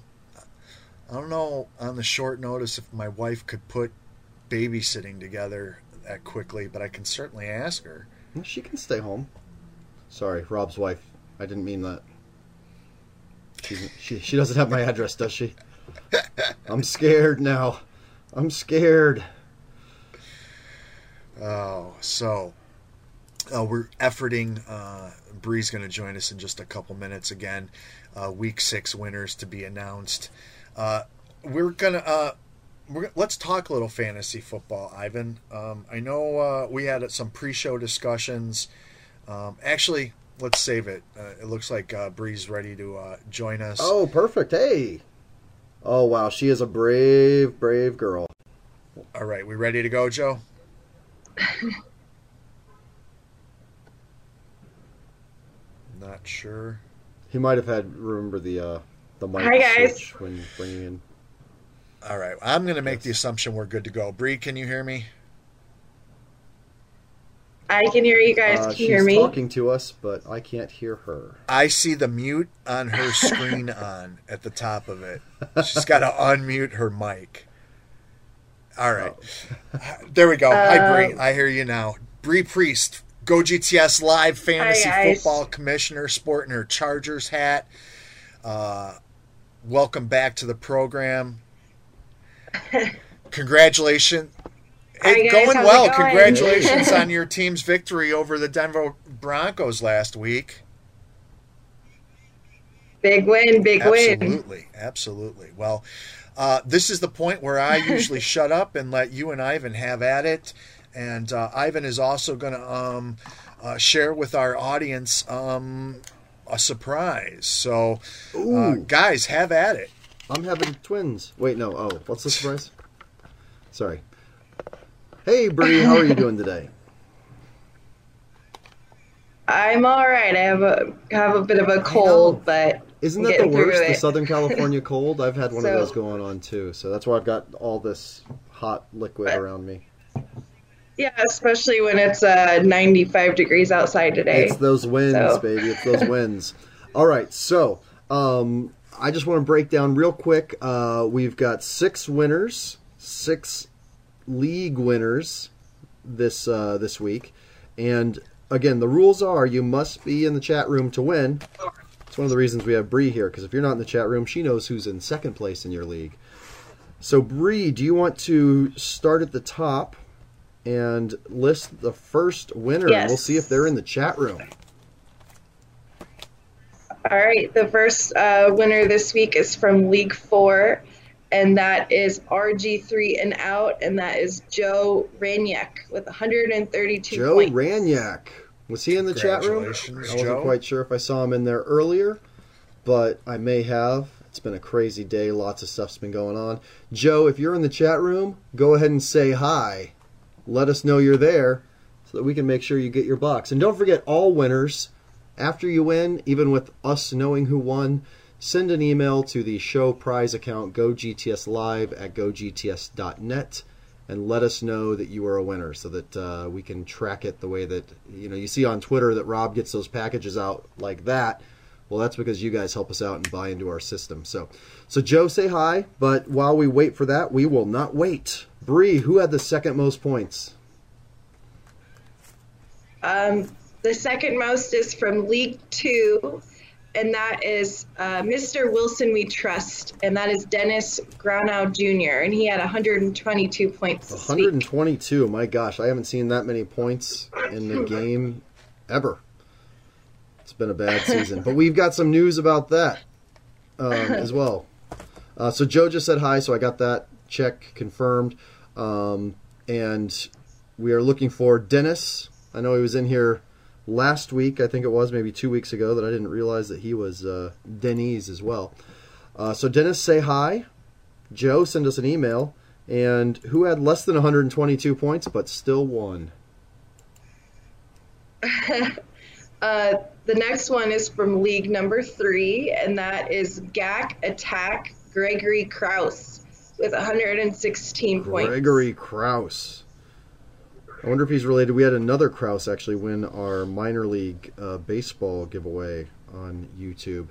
I don't know on the short notice if my wife could put babysitting together that quickly, but I can certainly ask her. She can stay home. Sorry, Rob's wife. I didn't mean that. She's, she she doesn't have my address, does she? I'm scared now. I'm scared. Oh, so uh, we're efforting. Uh, Bree's going to join us in just a couple minutes again. Uh, week six winners to be announced. Uh, we're gonna. Uh, we're, let's talk a little fantasy football, Ivan. Um, I know uh, we had some pre-show discussions. Um, actually, let's save it. Uh, it looks like uh, Bree's ready to uh, join us. Oh, perfect. Hey. Oh, wow. She is a brave, brave girl. All right, we ready to go, Joe? Not sure. He might have had remember the uh, the mic Hi, guys. switch when bringing in. All right, I'm going to make the assumption we're good to go. Bree, can you hear me? I can hear you guys. Uh, Can you she's hear me? talking to us, but I can't hear her. I see the mute on her screen on at the top of it. She's got to unmute her mic. All right. There we go. Hi, Bree. Um, I hear you now. Bree Priest, Go GTS Live Fantasy. Football Commissioner, sporting her Chargers hat. Uh, welcome back to the program. Congratulations. Guys. going well. going? Congratulations on your team's victory over the Denver Broncos last week. Big win, big win. Absolutely, absolutely. Well, uh, this is the point where I usually shut up and let you and Ivan have at it. And uh, Ivan is also going to um, uh, share with our audience um, a surprise. So, uh, guys, have at it. I'm having twins. Wait, no. Oh, what's the surprise? Sorry. Hey, Bree, how are you doing today? I'm all right. I have a have a bit of a cold, but Isn't that the worst? The. Southern California cold? I've had one So- of those going on too. So that's why I've got all this hot liquid But- around me. Yeah, especially when it's uh 95 degrees outside today. It's those winds, So- baby. It's those winds. All right, so um, I just want to break down real quick. Uh, we've got six winners, six league winners this uh, this week, and again, the rules are you must be in the chat room to win. It's one of the reasons we have Bree here because if you're not in the chat room, she knows who's in second place in your league. So, Bree, do you want to start at the top and list the first winner? and We'll see if they're in the chat room. All right, the first uh, winner this week is from League Four, and that is RG3 and out, and that is Joe Raniak with 132 Joe points. Ranyak. Was he in the chat room? I wasn't Joe. quite sure if I saw him in there earlier, but I may have. It's been a crazy day. Lots of stuff's been going on. Joe, if you're in the chat room, go ahead and say hi. Let us know you're there so that we can make sure you get your box. And don't forget, all winners, after you win, even with us knowing who won, send an email to the show prize account, gogtslive at gogts.net and let us know that you are a winner so that uh, we can track it the way that you know you see on twitter that rob gets those packages out like that. Well that's because you guys help us out and buy into our system. So so joe say hi but while we wait for that we will not wait Bree, who had the second most points Um, the second most is from League Two, and that is uh, Mr. Wilson We Trust, and that is Dennis Granow Jr., and he had 122 points this week. 122 my gosh i haven't seen that many points in the game ever it's been a bad season but we've got some news about that um, as well uh, so joe just said hi so i got that check confirmed um, and we are looking for dennis. I know he was in here last week i think it was maybe two weeks ago that i didn't realize that he was uh, denise as well. Uh, so dennis say hi. Joe send us an email. And who had less than 122 points but still won? Uh, the next one is from League Number Three, and that is GAC Attack Gregory Kraus with 116 points. Gregory Kraus. I wonder if he's related. We had another Kraus actually win our minor league uh, baseball giveaway on YouTube.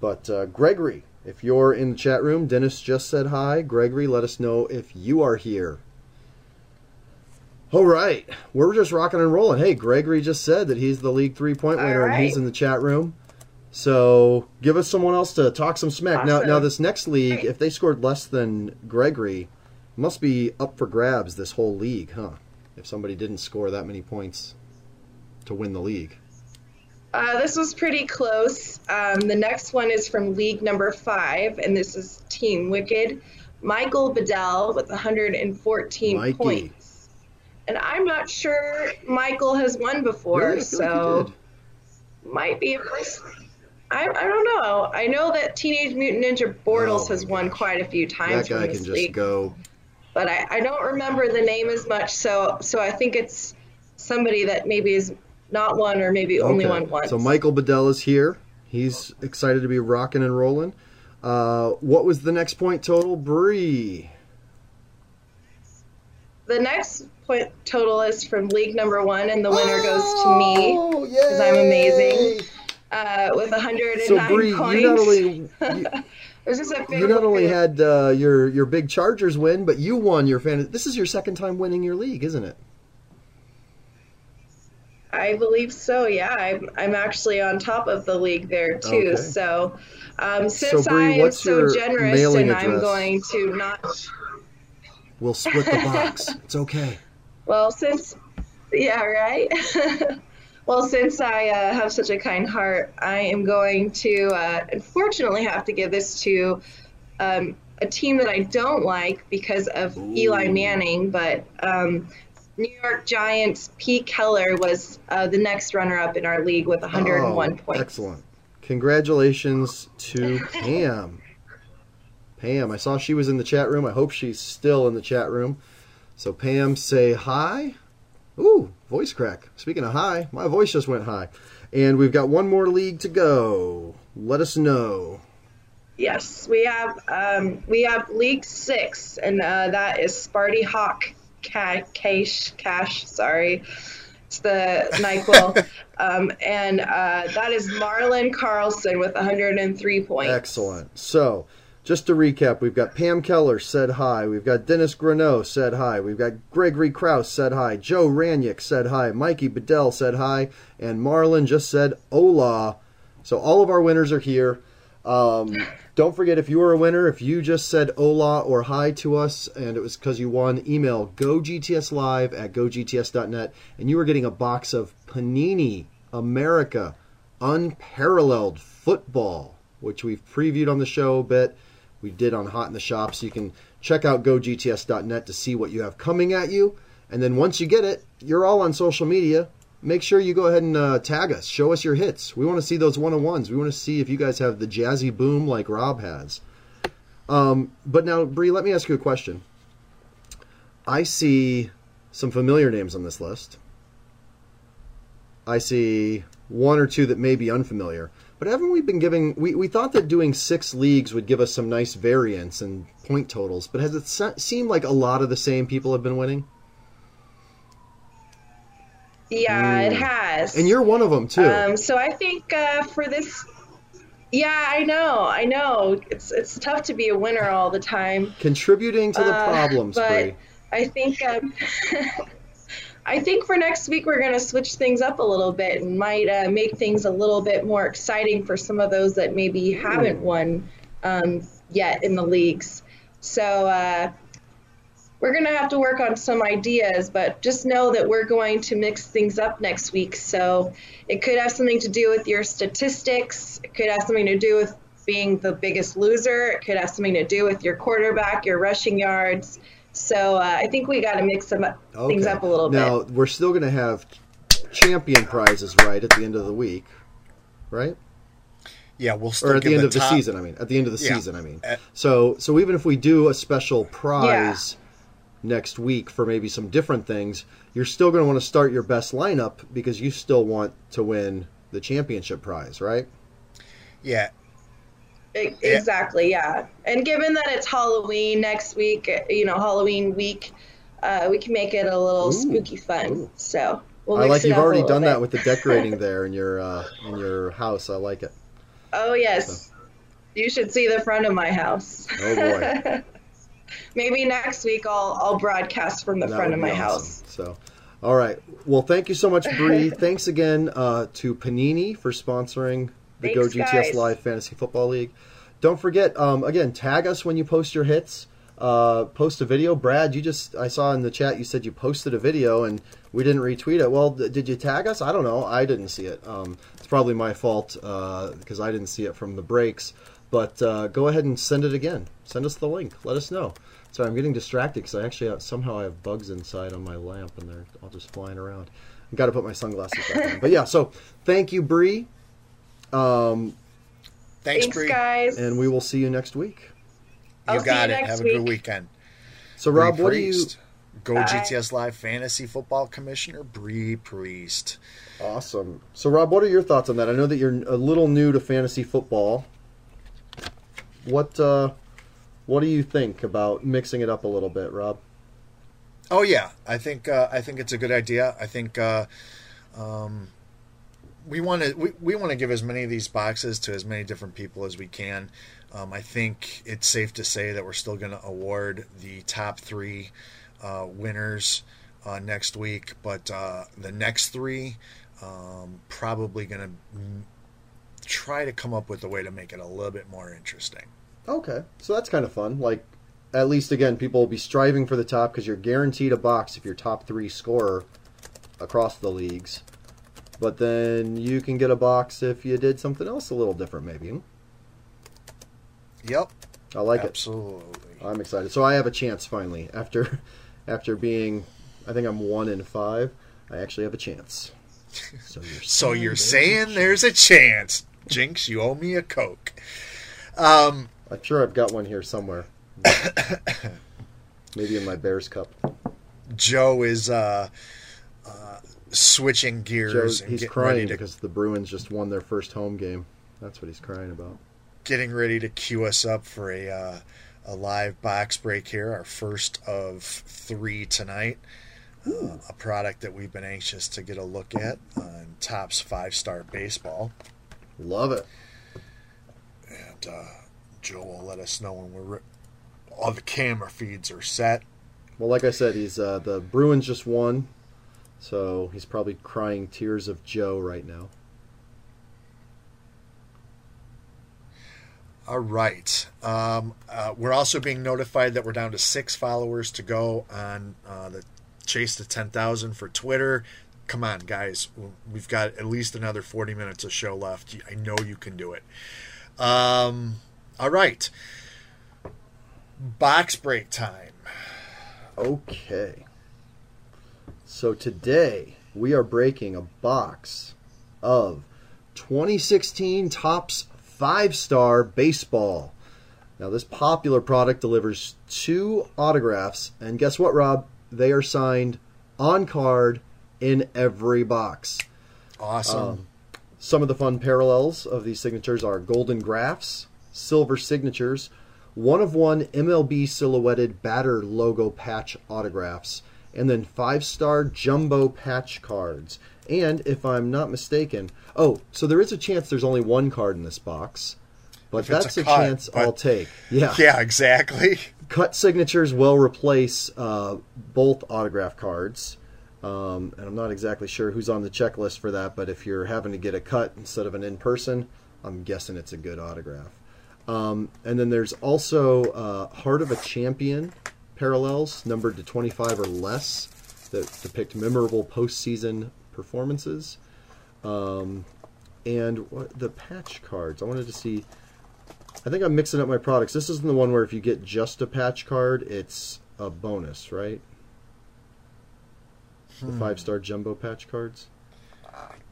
But uh, Gregory, if you're in the chat room, Dennis just said hi. Gregory, let us know if you are here. All right, we're just rocking and rolling. Hey, Gregory just said that he's the league three point winner and he's in the chat room. So give us someone else to talk some smack. Now, now this next league, if they scored less than Gregory, must be up for grabs this whole league, huh? If somebody didn't score that many points to win the league. Uh, this was pretty close. Um, the next one is from League Number Five, and this is Team Wicked. Michael Bedell with 114 Mikey. points. And I'm not sure Michael has won before, feel so like might be a first. I, I don't know. I know that Teenage Mutant Ninja Bortles Oh has won quite a few times That guy can this just league, go. but I, I don't remember the name as much. So so I think it's somebody that maybe is not one or maybe only Okay. one once. So Michael Bedell is here. He's excited to be rocking and rolling. Uh, what was the next point total, Bree? the next point total is from league number one, and the winner goes to me because I'm amazing uh, with 109 So Bree, points. you not only you, it was just a you not only had uh, your your big Chargers win, but you won your fan. This is your second time winning your league, isn't it? I believe so. Yeah, I'm, I'm actually on top of the league there too. Okay. So, um, since Bree, I am so generous and I'm going to not, We'll split the box. it's okay. well, since, yeah, right. well, since I uh, have such a kind heart, I am going to uh, unfortunately have to give this to um, a team that I don't like because of Eli Manning, but. Um, New York Giants Pete Keller was uh, the next runner-up in our league with 101 Oh, points. Excellent. Congratulations to Pam. Pam, I saw she was in the chat room. I hope she's still in the chat room. So Pam, say hi. Ooh, voice crack. Speaking of high, my voice just went high. And we've got one more league to go. Let us know. Yes, we have um, we have League Six, and uh, that is Sparty Hawk Ca- Cash Cash. Sorry, it's the Nyquil, um, and uh, that is Marlon Carlson with 103 points. Excellent. So, just to recap, we've got Pam Keller said hi. We've got Dennis Greneau said hi. We've got Gregory Kraus said hi. Joe Ranick said hi. Mikey Bedell said hi. And Marlon just said hola. So, all of our winners are here. Um, don't forget, if you were a winner, if you just said hola or hi to us and it was because you won, email gogtslive at gogts.net and you are getting a box of Panini America Unparalleled Football, which we've previewed on the show a bit. We did on Hot in the Shop, so you can check out gogts.net to see what you have coming at you. And then once you get it, you're all on social media. Make sure you go ahead and uh, tag us. Show us your hits. We want to see those one on ones. We want to see if you guys have the jazzy boom like Rob has. Um, but now, Bree, let me ask you a question. I see some familiar names on this list. I see one or two that may be unfamiliar. But haven't we been giving? We, we thought that doing six leagues would give us some nice variance and point totals. But has it se- seemed like a lot of the same people have been winning? Yeah, it Mm. has. And you're one of them too. Um, so I think uh, for this, yeah, I know, I know. It's it's tough to be a winner all the time. Contributing to the uh, problems, but- Bree. I think um, I think for next week we're going to switch things up a little bit and might uh, make things a little bit more exciting for some of those that maybe haven't won um, yet in the leagues. So uh, we're going to have to work on some ideas, but just know that we're going to mix things up next week. So it could have something to do with your statistics. It could have something to do with being the biggest loser. It could have something to do with your quarterback, your rushing yards. So uh, I think we got to mix some things up a little now bit. Now we're still going to have champion prizes right at the end of the week, right? Yeah, we'll still Or at the give end of the season. I mean, at the end of the Yeah. season. I mean. Uh, So so even if we do a special prize next week for maybe some different things, you're still going to want to start your best lineup because you still want to win the championship prize, right? Yeah, Exactly, yeah. And given that it's Halloween next week, you know, Halloween week, uh, we can make it a little Ooh, spooky fun. ooh. So we'll I like you've already done that with the decorating there in your uh, in your house. I like it. Oh yes, you should see the front of my house. Oh, boy. Maybe next week I'll I'll broadcast from the That front of my awesome. house. So, all right. Well, thank you so much, Bree. Thanks again uh, to Panini for sponsoring the Go GTS guys. Live Fantasy Football League. Don't forget, um, again, tag us when you post your hits. Uh, post a video. Brad, you just I saw in the chat you said you posted a video and we didn't retweet it. Well, th- did you tag us? I don't know. I didn't see it. Um, it's probably my fault because I didn't see it from the breaks. But uh, go ahead and send it again. Send us the link. Let us know. Sorry, I'm getting distracted because I actually have, somehow I have bugs inside on my lamp and they're all just flying around. I've got to put my sunglasses back on. But yeah, so thank you, Bree, um, thanks, Thanks, Bree. guys. and we will see you next week. You I'll see got you it. next Have a good weekend. So Bree Rob, what do you? Go Bye. GTS Live Fantasy Football Commissioner Bree Priest. Awesome. So Rob, what are your thoughts on that? I know that you're a little new to fantasy football. What uh, what do you think about mixing it up a little bit, Rob? Oh yeah, I think uh, I think it's a good idea. I think uh, um, we want to we, we want to give as many of these boxes to as many different people as we can. Um, I think it's safe to say that we're still going to award the top three uh, winners uh, next week, but uh, the next three um, probably going to try to come up with a way to make it a little bit more interesting. Okay, so that's kind of fun. Like, at least again, people will be striving for the top because you're guaranteed a box if you're top three scorer across the leagues. But then you can get a box if you did something else a little different, maybe. Yep. I like Absolutely. it. Absolutely. I'm excited. So I have a chance finally. After after being I think I'm one in five, I actually have a chance. So you're so you're saying there's a chance. Jinx, you owe me a Coke. Um I'm sure I've got one here somewhere. Maybe in my Bears cup. Joe is uh, uh, switching gears. And he's getting crying ready to, because the Bruins just won their first home game. That's what he's crying about. getting ready to queue us up for a uh, a live box break here, our first of three tonight. Uh, a product that we've been anxious to get a look at on Topps Five Star Baseball, Love it. and uh, Joe will let us know when we're re- all the camera feeds are set. Well, like I said, he's uh, the Bruins just won, so he's probably crying tears of Joe right now. All right. Um, uh, we're also being notified that we're down to six followers to go on uh, the chase to 10,000 for Twitter. Come on, guys. We've got at least another 40 minutes of show left. I know you can do it. Um, all right. Box break time. Okay. So today we are breaking a box of 2016 Topps five star baseball. Now, this popular product delivers two autographs, and guess what, Rob? They are signed on card in every box. Awesome. Um, some of the fun parallels of these signatures are golden graphs, silver signatures, one of one MLB silhouetted batter logo patch autographs, and then five star jumbo patch cards. And if I'm not mistaken, oh, so there is a chance there's only one card in this box, but If that's a a, cut, chance I'll take. Yeah. yeah, exactly. Cut signatures will replace uh, both autograph cards. Um, and I'm not exactly sure who's on the checklist for that, but if you're having to get a cut instead of an in person, I'm guessing it's a good autograph. Um, and then there's also uh, Heart of a Champion parallels, numbered to 25 or less, that depict memorable postseason performances. Um, and what, the patch cards. I wanted to see. I think I'm mixing up my products. This isn't the one where if you get just a patch card, it's a bonus, right? The five star jumbo patch cards.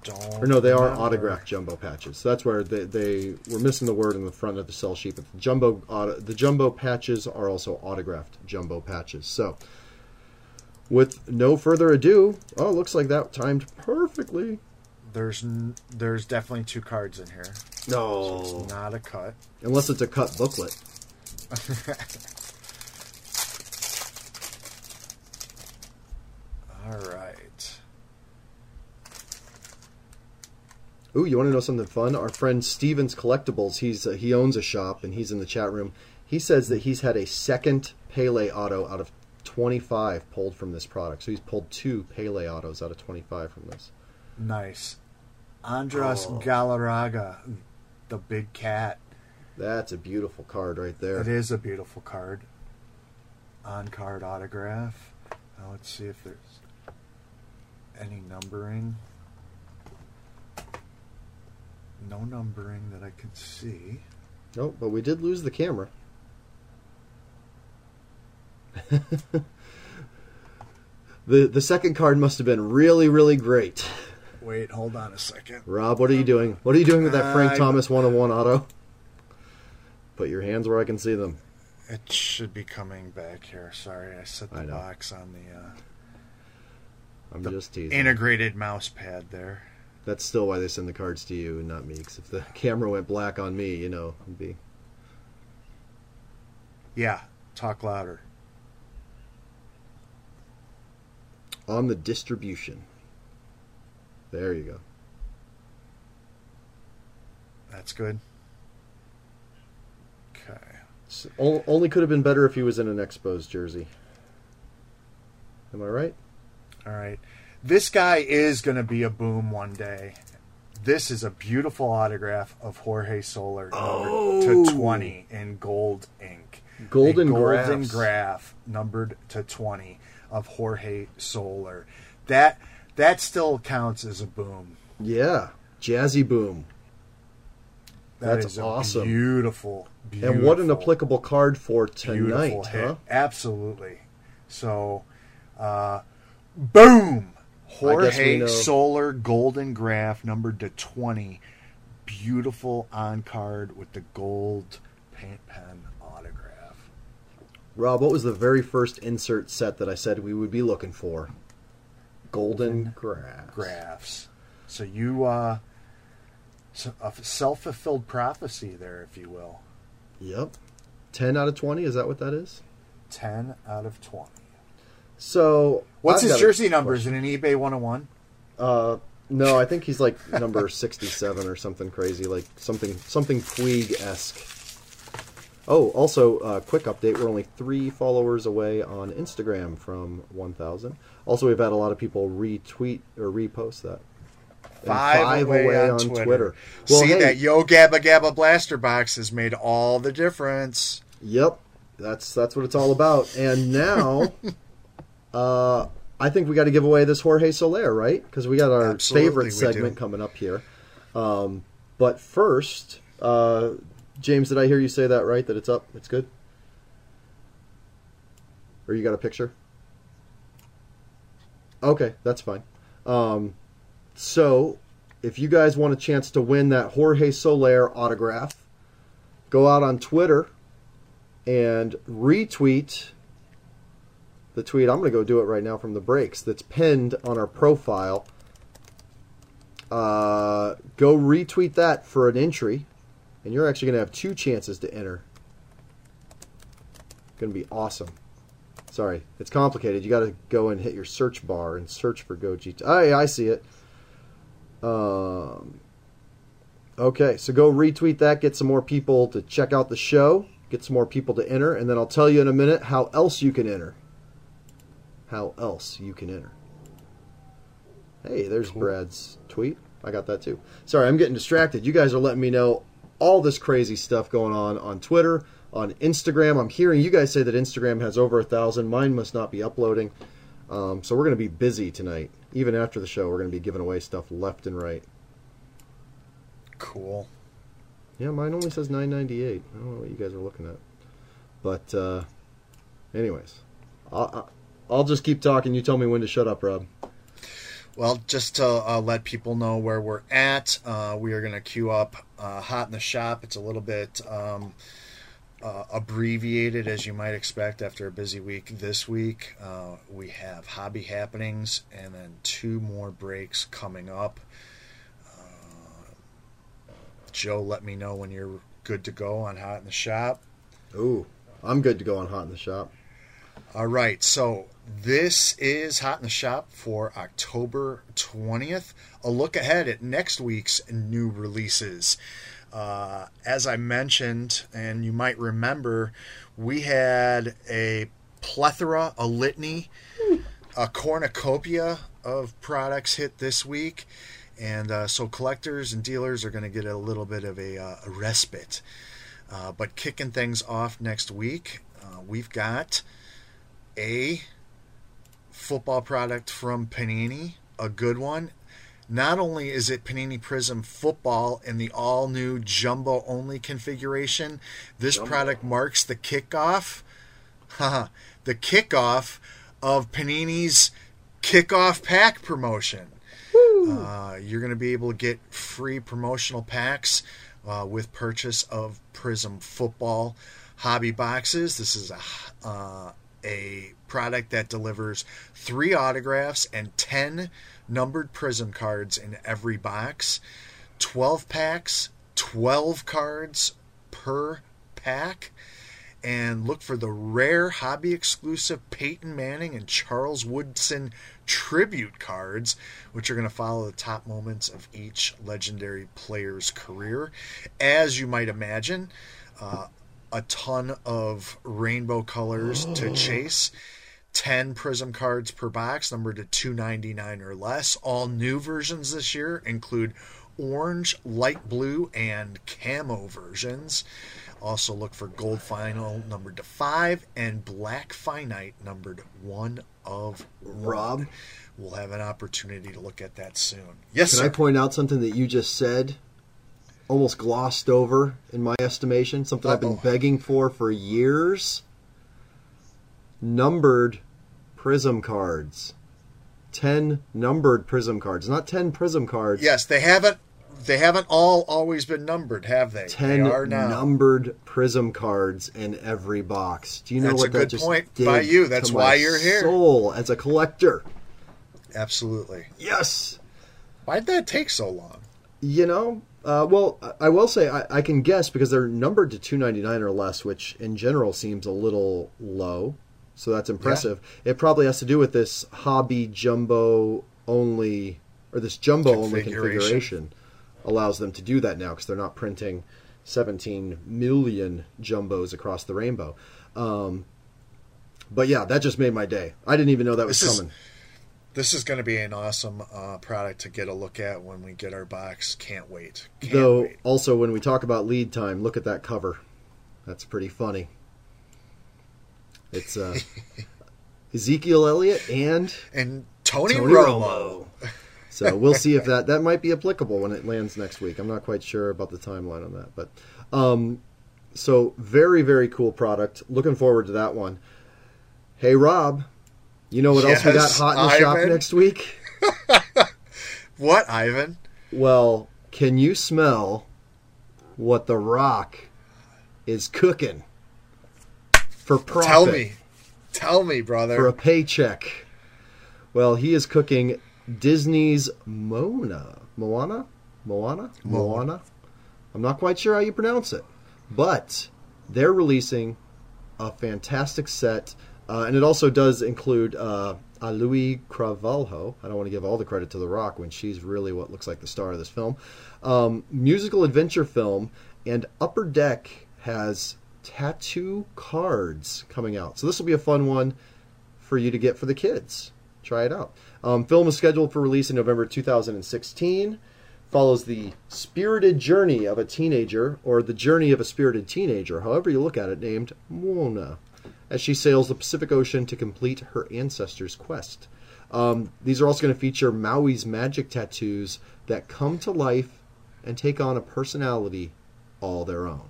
Don't Or no, they are autographed jumbo patches. So that's where they, they were missing the word in the front of the sell sheet. But the jumbo auto, the jumbo patches are also autographed jumbo patches. So with no further ado, oh, looks like that timed perfectly. There's n- there's definitely two cards in here. No, It's not a cut. unless it's a cut booklet. All right. Ooh, you want to know something fun? Our friend Stevens Collectibles, he's uh, he owns a shop and he's in the chat room. He says that he's had a second Pele auto out of 25 pulled from this product. So he's pulled two Pele autos out of 25 from this. Nice. Andres Oh. Galarraga, the big cat. That's a beautiful card right there. It is a beautiful card. On card autograph. Now let's see if there's any numbering. No numbering that I can see. Oh, but we did lose the camera. the the second card must have been really really great. Wait, hold on a second. Rob, what are you doing? What are you doing with that Frank I- Thomas 101 auto? Put your hands where I can see them. It should be coming back here. Sorry, I set the I box on the, uh, I'm The just teasing. integrated mouse pad there. That's still why they send the cards to you and not me. Because if the camera went black on me, you know, it'd be. Yeah, talk louder. on the distribution. There you go. That's good. Okay. So, only could have been better if he was in an Expos jersey. Am I right? All right. This guy is going to be a boom one day. This is a beautiful autograph of Jorge Soler, Oh. to 20 in gold ink. Golden golden graphs. graph numbered to 20 of Jorge Soler. That that still counts as a boom. Yeah, Jazzy Boom. That That's awesome. Beautiful, beautiful. And what an applicable card for beautiful tonight, hit. huh? Absolutely. So, uh, boom! Jorge Soler Golden Graph numbered to 20. Beautiful on card with the gold paint pen autograph. Rob, what was the very first insert set that I said we would be looking for? Golden graphs. Graphs. So you, uh, a self fulfilled prophecy there, if you will. Yep. 10 out of 20, is that what that is? 10 out of 20. So. What's I've his jersey number? Is question. it an eBay 101? Uh, no, I think he's like number 67 or something crazy, like something something Puig esque. Oh, also, uh, quick update: we're only three followers away on Instagram from 1,000. Also, we've had a lot of people retweet or repost that. And Five, away, on, Twitter. Well, See hey, that Yo Gabba Gabba Blaster box has made all the difference. Yep, that's that's what it's all about. And now, uh, I think we got to give away this Jorge Soler, right? Because we got our Absolutely, favorite segment coming up here. Um, but first, uh, James, did I hear you say that right? That it's up, it's good, or you got a picture? Okay, that's fine. Um, so, if you guys want a chance to win that Jorge Soler autograph, go out on Twitter and retweet the tweet. I'm going to go do it right now from the breaks that's pinned on our profile. Uh, go retweet that for an entry, and you're actually going to have two chances to enter. Going to be awesome. Sorry, it's complicated. You got to go and hit your search bar and search for GoGT. Oh, I see it. Um, okay, so go retweet that. Get some more people to check out the show. Get some more people to enter, and then I'll tell you in a minute how else you can enter. How else you can enter. Hey, there's Brad's tweet. I got that too. Sorry, I'm getting distracted. You guys are letting me know all this crazy stuff going on on Twitter, on Instagram. I'm hearing you guys say that Instagram has over a thousand. Mine must not be uploading. Um, so we're going to be busy tonight. Even after the show, we're going to be giving away stuff left and right. Cool. Yeah, mine only says 998. I don't know what you guys are looking at. But, uh, anyways, I'll, I'll just keep talking. You tell me when to shut up, Rob. Well, just to uh, let people know where we're at, uh, we are going to queue up uh, Hot in the Shop. It's a little bit um, uh, abbreviated, as you might expect after a busy week this week. Uh, we have hobby happenings and then two more breaks coming up. Uh, Joe, let me know when you're good to go on Hot in the Shop. Ooh, I'm good to go on Hot in the Shop. All right, so this is Hot in the Shop for October 20th. A look ahead at next week's new releases. Uh, as I mentioned, and you might remember, we had a plethora, a litany, a cornucopia of products hit this week. And uh, so collectors and dealers are going to get a little bit of a, uh, a respite. Uh, but kicking things off next week, uh, we've got a football product from Panini, a good one. Not only is it Panini Prism football in the all new jumbo only configuration, this product marks the kickoff, the kickoff of Panini's kickoff pack promotion. Uh, you're going to be able to get free promotional packs uh, with purchase of Prism football hobby boxes. This is a uh, a product that delivers three autographs and 10 numbered prism cards in every box 12 packs 12 cards per pack and look for the rare hobby exclusive Peyton Manning and Charles Woodson tribute cards, which are going to follow the top moments of each legendary player's career. As you might imagine, uh, a ton of rainbow colors to oh. chase. 10 prism cards per box, numbered to 299 or less. All new versions this year include orange, light blue, and camo versions. Also look for gold final numbered to 5 and black finite numbered 1 of Rob? one. We'll have an opportunity to look at that soon. Yes, Can sir. I point out something that you just said? Almost glossed over in my estimation. Something I've been begging for for years. Numbered prism cards. 10 numbered prism cards, not 10 prism cards. yes, they haven't they haven't all always been numbered, have they? 10 they numbered prism cards in every box. Do you know That's what a that good just point did by you. That's why you're here. Soul as a collector. Absolutely. Yes. Why'd that take so long? You know, uh, well, I- will say I, I can guess because they're numbered to 299 or less, which in general seems a little low. So that's impressive. It probably has to do with this hobby jumbo only, or this jumbo only Configuration. configuration allows them to do that now because they're not printing 17 million jumbos across the rainbow. Um, but yeah, that just made my day. I didn't even know that was This is- coming. This is going to be an awesome uh, product to get a look at when we get our box. Can't wait. Can't Though, wait. also, when we talk about lead time, look at that cover. That's pretty funny. It's uh, Ezekiel Elliott and And Tony, Tony Romo. Romo. So we'll see if that that might be applicable when it lands next week. I'm not quite sure about the timeline on that, but um, so very very cool product. Looking forward to that one. Hey Rob, you know what else we got hot in the shop next week? What, Ivan? Well, can you smell what The Rock is cooking for profit? Tell me. Tell me, brother. For a paycheck. Well, he is cooking Disney's Mona. Moana? Moana? Mo- Moana? I'm not quite sure how you pronounce it. But they're releasing a fantastic set. Uh, and it also does include uh, a Louis Cravalho. I don't want to give all the credit to The Rock when she's really what looks like the star of this film. Um, musical adventure film, and Upper Deck has tattoo cards coming out. So this will be a fun one for you to get for the kids. Try it out. Um, film is scheduled for release in November 2016. Follows the spirited journey of a teenager, or the journey of a spirited teenager, however you look at it, named Mona, as she sails the Pacific Ocean to complete her ancestors' quest. Um, these are also going to feature Maui's magic tattoos that come to life and take on a personality all their own.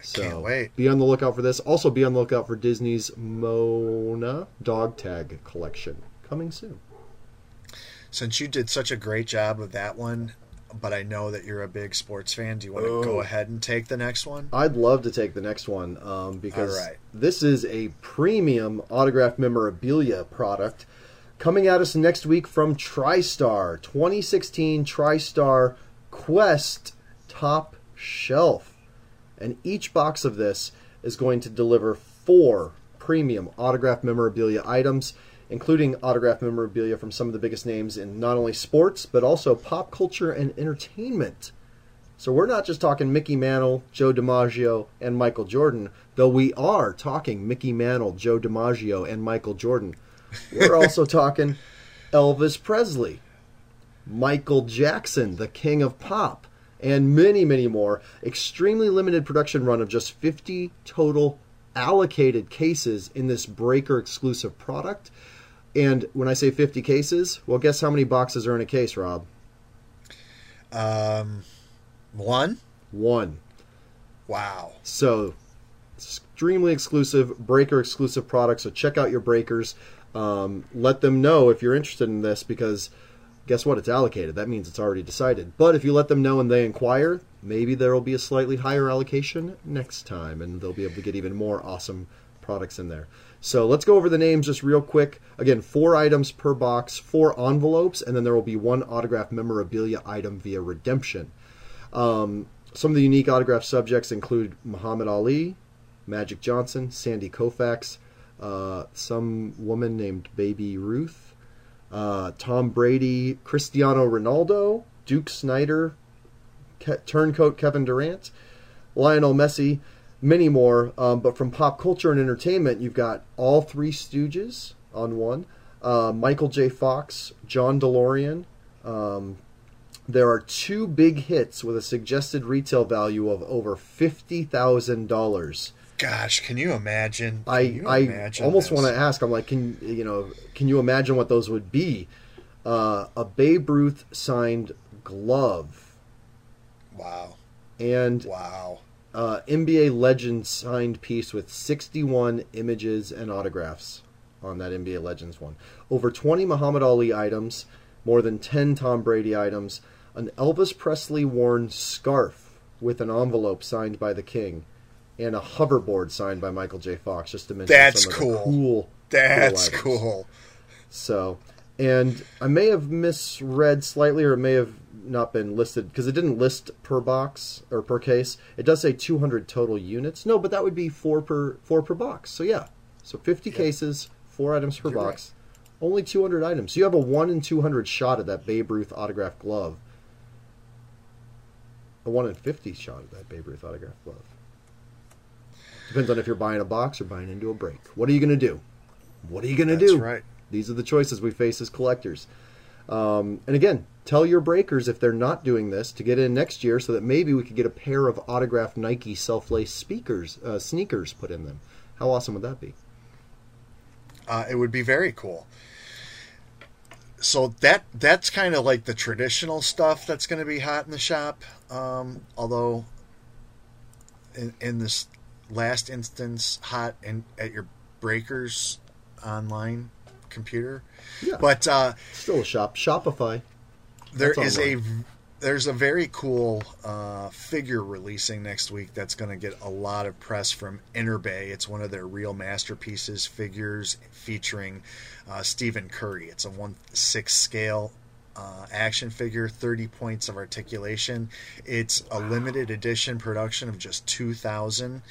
So can't wait. be on the lookout for this. Also, be on the lookout for Disney's Mona dog tag collection coming soon. Since you did such a great job of that one, but I know that you're a big sports fan, do you want to Oh. go ahead and take the next one? I'd love to take the next one um, because right. this is a premium autograph memorabilia product coming at us next week from TriStar 2016 TriStar Quest Top Shelf. And each box of this is going to deliver four premium autograph memorabilia items, including autograph memorabilia from some of the biggest names in not only sports, but also pop culture and entertainment. So we're not just talking Mickey Mantle, Joe DiMaggio, and Michael Jordan, though we are talking Mickey Mantle, Joe DiMaggio, and Michael Jordan. We're also talking Elvis Presley, Michael Jackson, the king of pop, and many, many more. Extremely limited production run of just 50 total allocated cases in this Breaker exclusive product. And when I say 50 cases, well, guess how many boxes are in a case, Rob? Um, one? One. Wow. So, extremely exclusive, breaker exclusive product. So, check out your breakers. Um, let them know if you're interested in this because guess what? It's allocated. That means it's already decided. But if you let them know and they inquire, maybe there will be a slightly higher allocation next time and they'll be able to get even more awesome products in there. So, let's go over the names just real quick. Again, four items per box, four envelopes, and then there will be one autograph memorabilia item via redemption. Um, some of the unique autograph subjects include Muhammad Ali, Magic Johnson, Sandy Koufax, uh, some woman named Baby Ruth, uh, Tom Brady, Cristiano Ronaldo, Duke Snider, Ke- Turncoat Kevin Durant, Lionel Messi, many more. Um, but from pop culture and entertainment, you've got all three Stooges on one, uh, Michael J. Fox, John DeLorean. Um, there are two big hits with a suggested retail value of over fifty thousand dollars. Gosh, can you imagine? Can I you I imagine almost want to ask. I'm like, can you know? Can you imagine what those would be? Uh, a Babe Ruth signed glove Wow, and wow. Uh, NBA Legends signed piece with 61 images and autographs on that NBA Legends one. Over 20 Muhammad Ali items, more than 10 Tom Brady items, an Elvis Presley worn scarf with an envelope signed by the King, and a hoverboard signed by Michael J. Fox. Just to mention That's some cool. cool. That's items. cool. So, and I may have misread slightly, or it may have not been listed because it didn't list per box or per case. It does say 200 total units. No, but that would be four per four per box. So yeah, so 50 cases, four items per You're box, only 200 items. So you have a one in 200 shot at that Babe Ruth autographed glove. A one in 50 shot at that Babe Ruth autographed glove. Depends on if you're buying a box or buying into a break. What are you going to do? What are you going to That's do? right. These are the choices we face as collectors. Um, and again, tell your breakers if they're not doing this to get in next year, so that maybe we could get a pair of autographed Nike self-lace speakers, uh, sneakers put in them. How awesome would that be? Uh, it would be very cool. So that that's kind of like the traditional stuff that's going to be hot in the shop. Um, although, in, in this last instance, hot in at your breakers online computer. Yeah, But uh, still a shop. Shopify. there That's is a there's a very cool uh, figure releasing next week that's going to get a lot of press from Enterbay. It's one of their real masterpieces figures featuring uh, Stephen Curry. It's a one six scale uh, action figure, 30 points of articulation. It's a limited edition production of just 2,000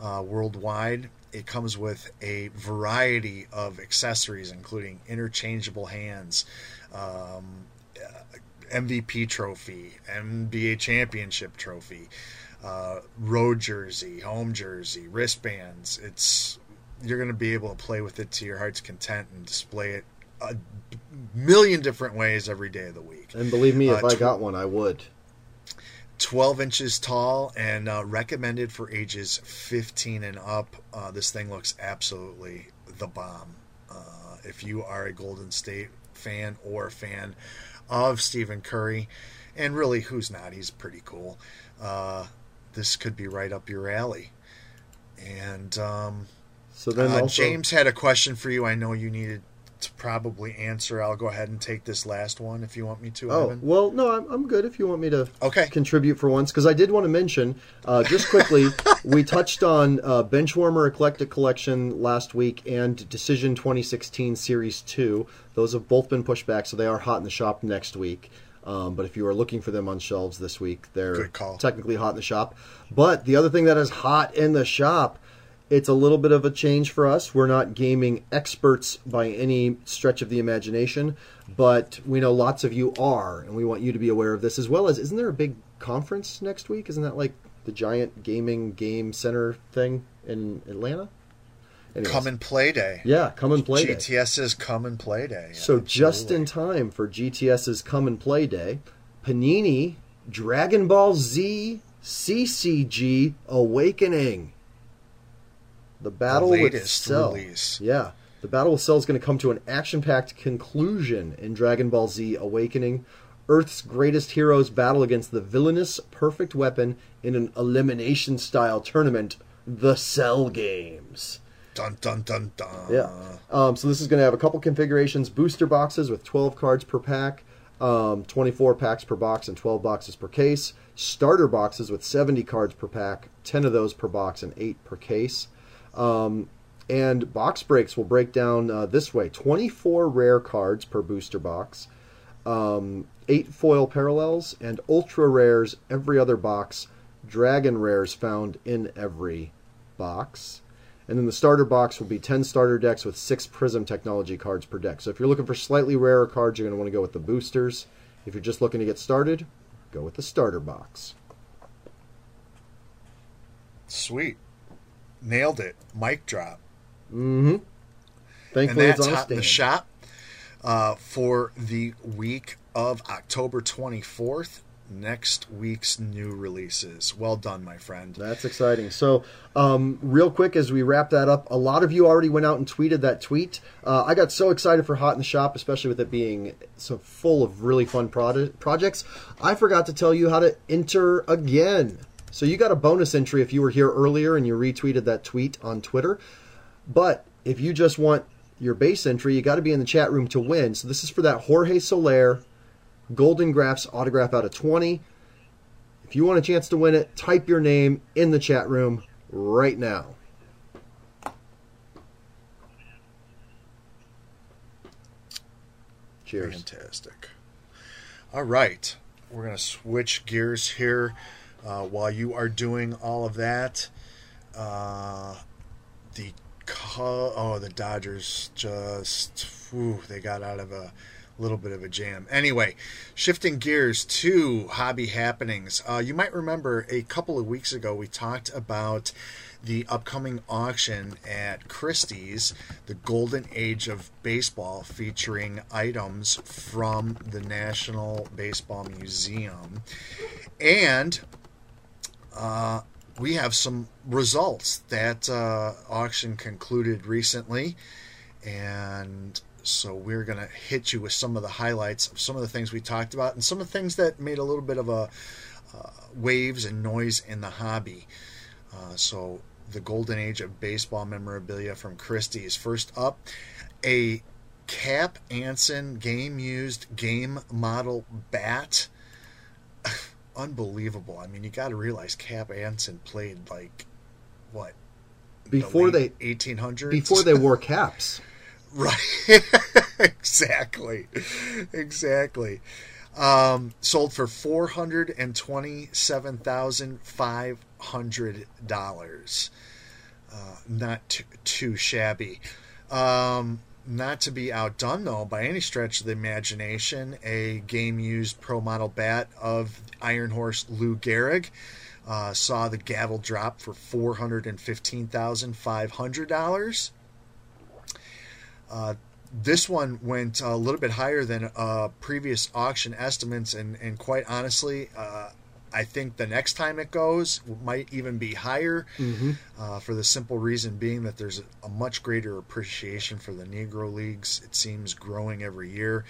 uh, worldwide. It comes with a variety of accessories, including interchangeable hands, um, MVP trophy, NBA championship trophy, uh, road jersey, home jersey, wristbands. It's you're going to be able to play with it to your heart's content and display it a million different ways every day of the week. And believe me, if Uh, I tw- got one, I would. 12 inches tall and uh, recommended for ages 15 and up. Uh, this thing looks absolutely the bomb. Uh, if you are a Golden State fan or a fan of Stephen Curry, and really, who's not? He's pretty cool. Uh, this could be right up your alley. And um, So then uh, also, James had a question for you. I know you needed to probably answer. I'll go ahead and take this last one if you want me to. Oh well, no, I'm, I'm good if you want me to Okay. contribute for once because I did want to mention uh, just quickly we touched on uh, Benchwarmer Eclectic Collection last week and Decision 2016 Series Two. Those have both been pushed back, so they are hot in the shop next week. Um, but if you are looking for them on shelves this week, they're call. technically hot in the shop. But the other thing that is hot in the shop it's a little bit of a change for us. We're not gaming experts by any stretch of the imagination, but we know lots of you are, and we want you to be aware of this as well as isn't there a big conference next week? Isn't that like the giant gaming game center thing in Atlanta? Anyways. Come and play day. Yeah, come and play day. GTS's come and play day. So just in time for GTS's Come and Play Day, Panini Dragon Ball Z CCG Awakening. The battle with latest Cell. release. Yeah. The battle with Cell is going to come to an action-packed conclusion in Dragon Ball Z Awakening. Earth's greatest heroes battle against the villainous perfect weapon in an elimination style tournament, the Cell Games. Dun dun dun dun. Yeah. Um, so this is going to have a couple configurations: booster boxes with 12 cards per pack, um, 24 packs per box, and 12 boxes per case. Starter boxes with 70 cards per pack, 10 of those per box, and 8 per case. Um, and box breaks will break down uh, this way: 24 rare cards per booster box, um, 8 foil parallels, and ultra rares every other box. Dragon rares found in every box. And then the starter box will be 10 starter decks with 6 Prism technology cards per deck. So if you're looking for slightly rarer cards, you're going to want to go with the boosters. If you're just looking to get started, go with the starter box. Sweet. Nailed it. Mic drop. Mm-hmm. And that's it's on hot in the shop uh, for the week of October 24th. Next week's new releases. Well done, my friend. That's exciting. So, um, real quick as we wrap that up, a lot of you already went out and tweeted that tweet. Uh, I got so excited for Hot in the Shop, especially with it being so full of really fun projects. I forgot to tell you how to enter again. So, you got a bonus entry if you were here earlier and you retweeted that tweet on Twitter. But if you just want your base entry, you got to be in the chat room to win. So, this is for that Jorge Soler Golden Graphs autograph out of 20. If you want a chance to win it, type your name in the chat room right now. Cheers. Fantastic. All right. We're going to switch gears here uh, while you are doing all of that. Uh, the oh, the Dodgers just whew, they got out of a little bit of a jam. Anyway, shifting gears to hobby happenings. Uh, you might remember a couple of weeks ago we talked about the upcoming auction at Christie's, the Golden Age of Baseball, featuring items from the National Baseball Museum. And uh, we have some results. That uh, auction concluded recently. And so we're going to hit you with some of the highlights of some of the things we talked about and some of the things that made a little bit of a uh, waves and noise in the hobby. Uh, so the golden age of baseball memorabilia from Christie's. First up, a Cap Anson game used game model bat. Unbelievable. I mean, you got to realize Cap Anson played like what Before the they 1800s before they wore caps. Right. exactly. Exactly. Um, sold for four hundred and twenty-seven thousand five hundred dollars. Uh, not too, too shabby. Um, not to be outdone though by any stretch of the imagination, a game-used pro model bat of Iron Horse Lou Gehrig uh, saw the gavel drop for four hundred and fifteen thousand five hundred dollars. Uh, this one went a little bit higher than uh, previous auction estimates, and, and quite honestly, uh, I think the next time it goes might even be higher Mm-hmm. uh, for the simple reason being that there's a, much greater appreciation for the Negro Leagues. It seems growing every year.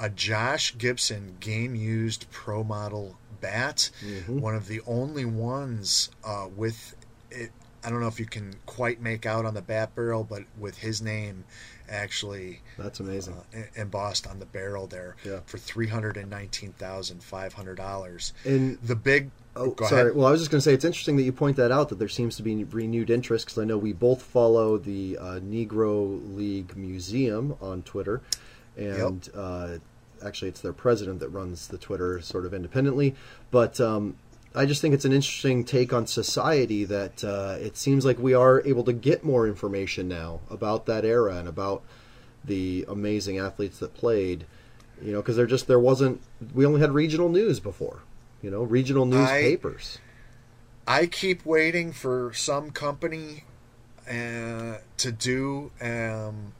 A Josh Gibson game used pro model bat, Mhm. one of the only ones uh, with it. I don't know if you can quite make out on the bat barrel, but with his name actually That's amazing. uh, embossed on the barrel there Yeah. for three hundred and nineteen thousand five hundred dollars. And The big oh, sorry. ahead. Well, I was just going to say it's interesting that you point that out that there seems to be renewed interest because I know we both follow the uh, Negro League Museum on Twitter, and uh, actually it's their president that runs the Twitter sort of independently. But um, I just think it's an interesting take on society that uh, it seems like we are able to get more information now about that era and about the amazing athletes that played. You know, because there just there wasn't we only had regional news before. You know, regional newspapers. I keep waiting for some company uh, to do. Um,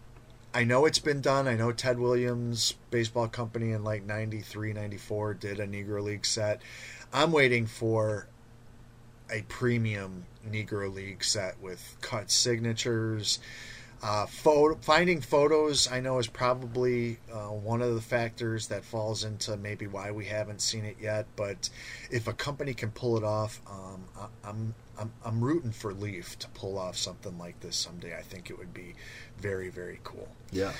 I know it's been done. I know Ted Williams baseball company in like 93, 94 did a Negro League set. I'm waiting for a premium Negro League set with cut signatures. Uh, photo, finding photos, I know, is probably uh, one of the factors that falls into maybe why we haven't seen it yet. But if a company can pull it off, um, I, I'm, I'm I'm rooting for Leaf to pull off something like this someday. I think it would be very very cool. Yeah,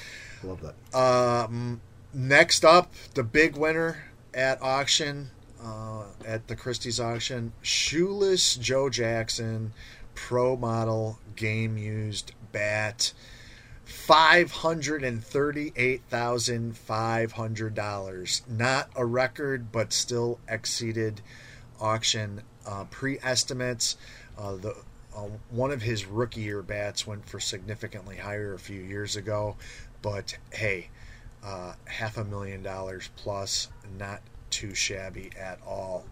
love that. Um, next up, the big winner at auction, uh, at the Christie's auction, shoeless Joe Jackson, pro model game used bat, five hundred and thirty-eight thousand five hundred dollars. Not a record, but still exceeded auction uh, pre-estimates. Uh, the uh, one of his rookie year bats went for significantly higher a few years ago, but hey, uh, half a million dollars plus, not too shabby at all.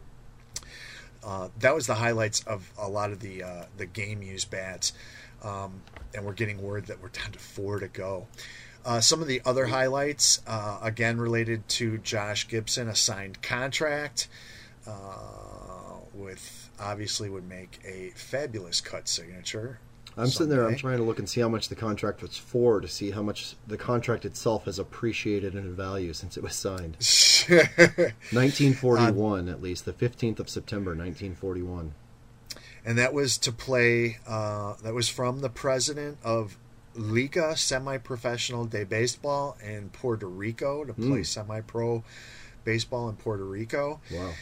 Uh, that was the highlights of a lot of the uh, the game used bats, um, and we're getting word that we're down to four to go. Uh, some of the other highlights, uh, again related to Josh Gibson, a signed contract uh, with obviously would make a fabulous cut signature. I'm sitting there. I'm trying to look and see how much the contract was for to see how much the contract itself has appreciated in value since it was signed. 1941, at least the 15th of September, 1941. and that was to play. Uh, that was from the president of Liga Semi-Professional de Baseball in Puerto Rico to play Mm. semi-pro baseball in Puerto Rico. Wow.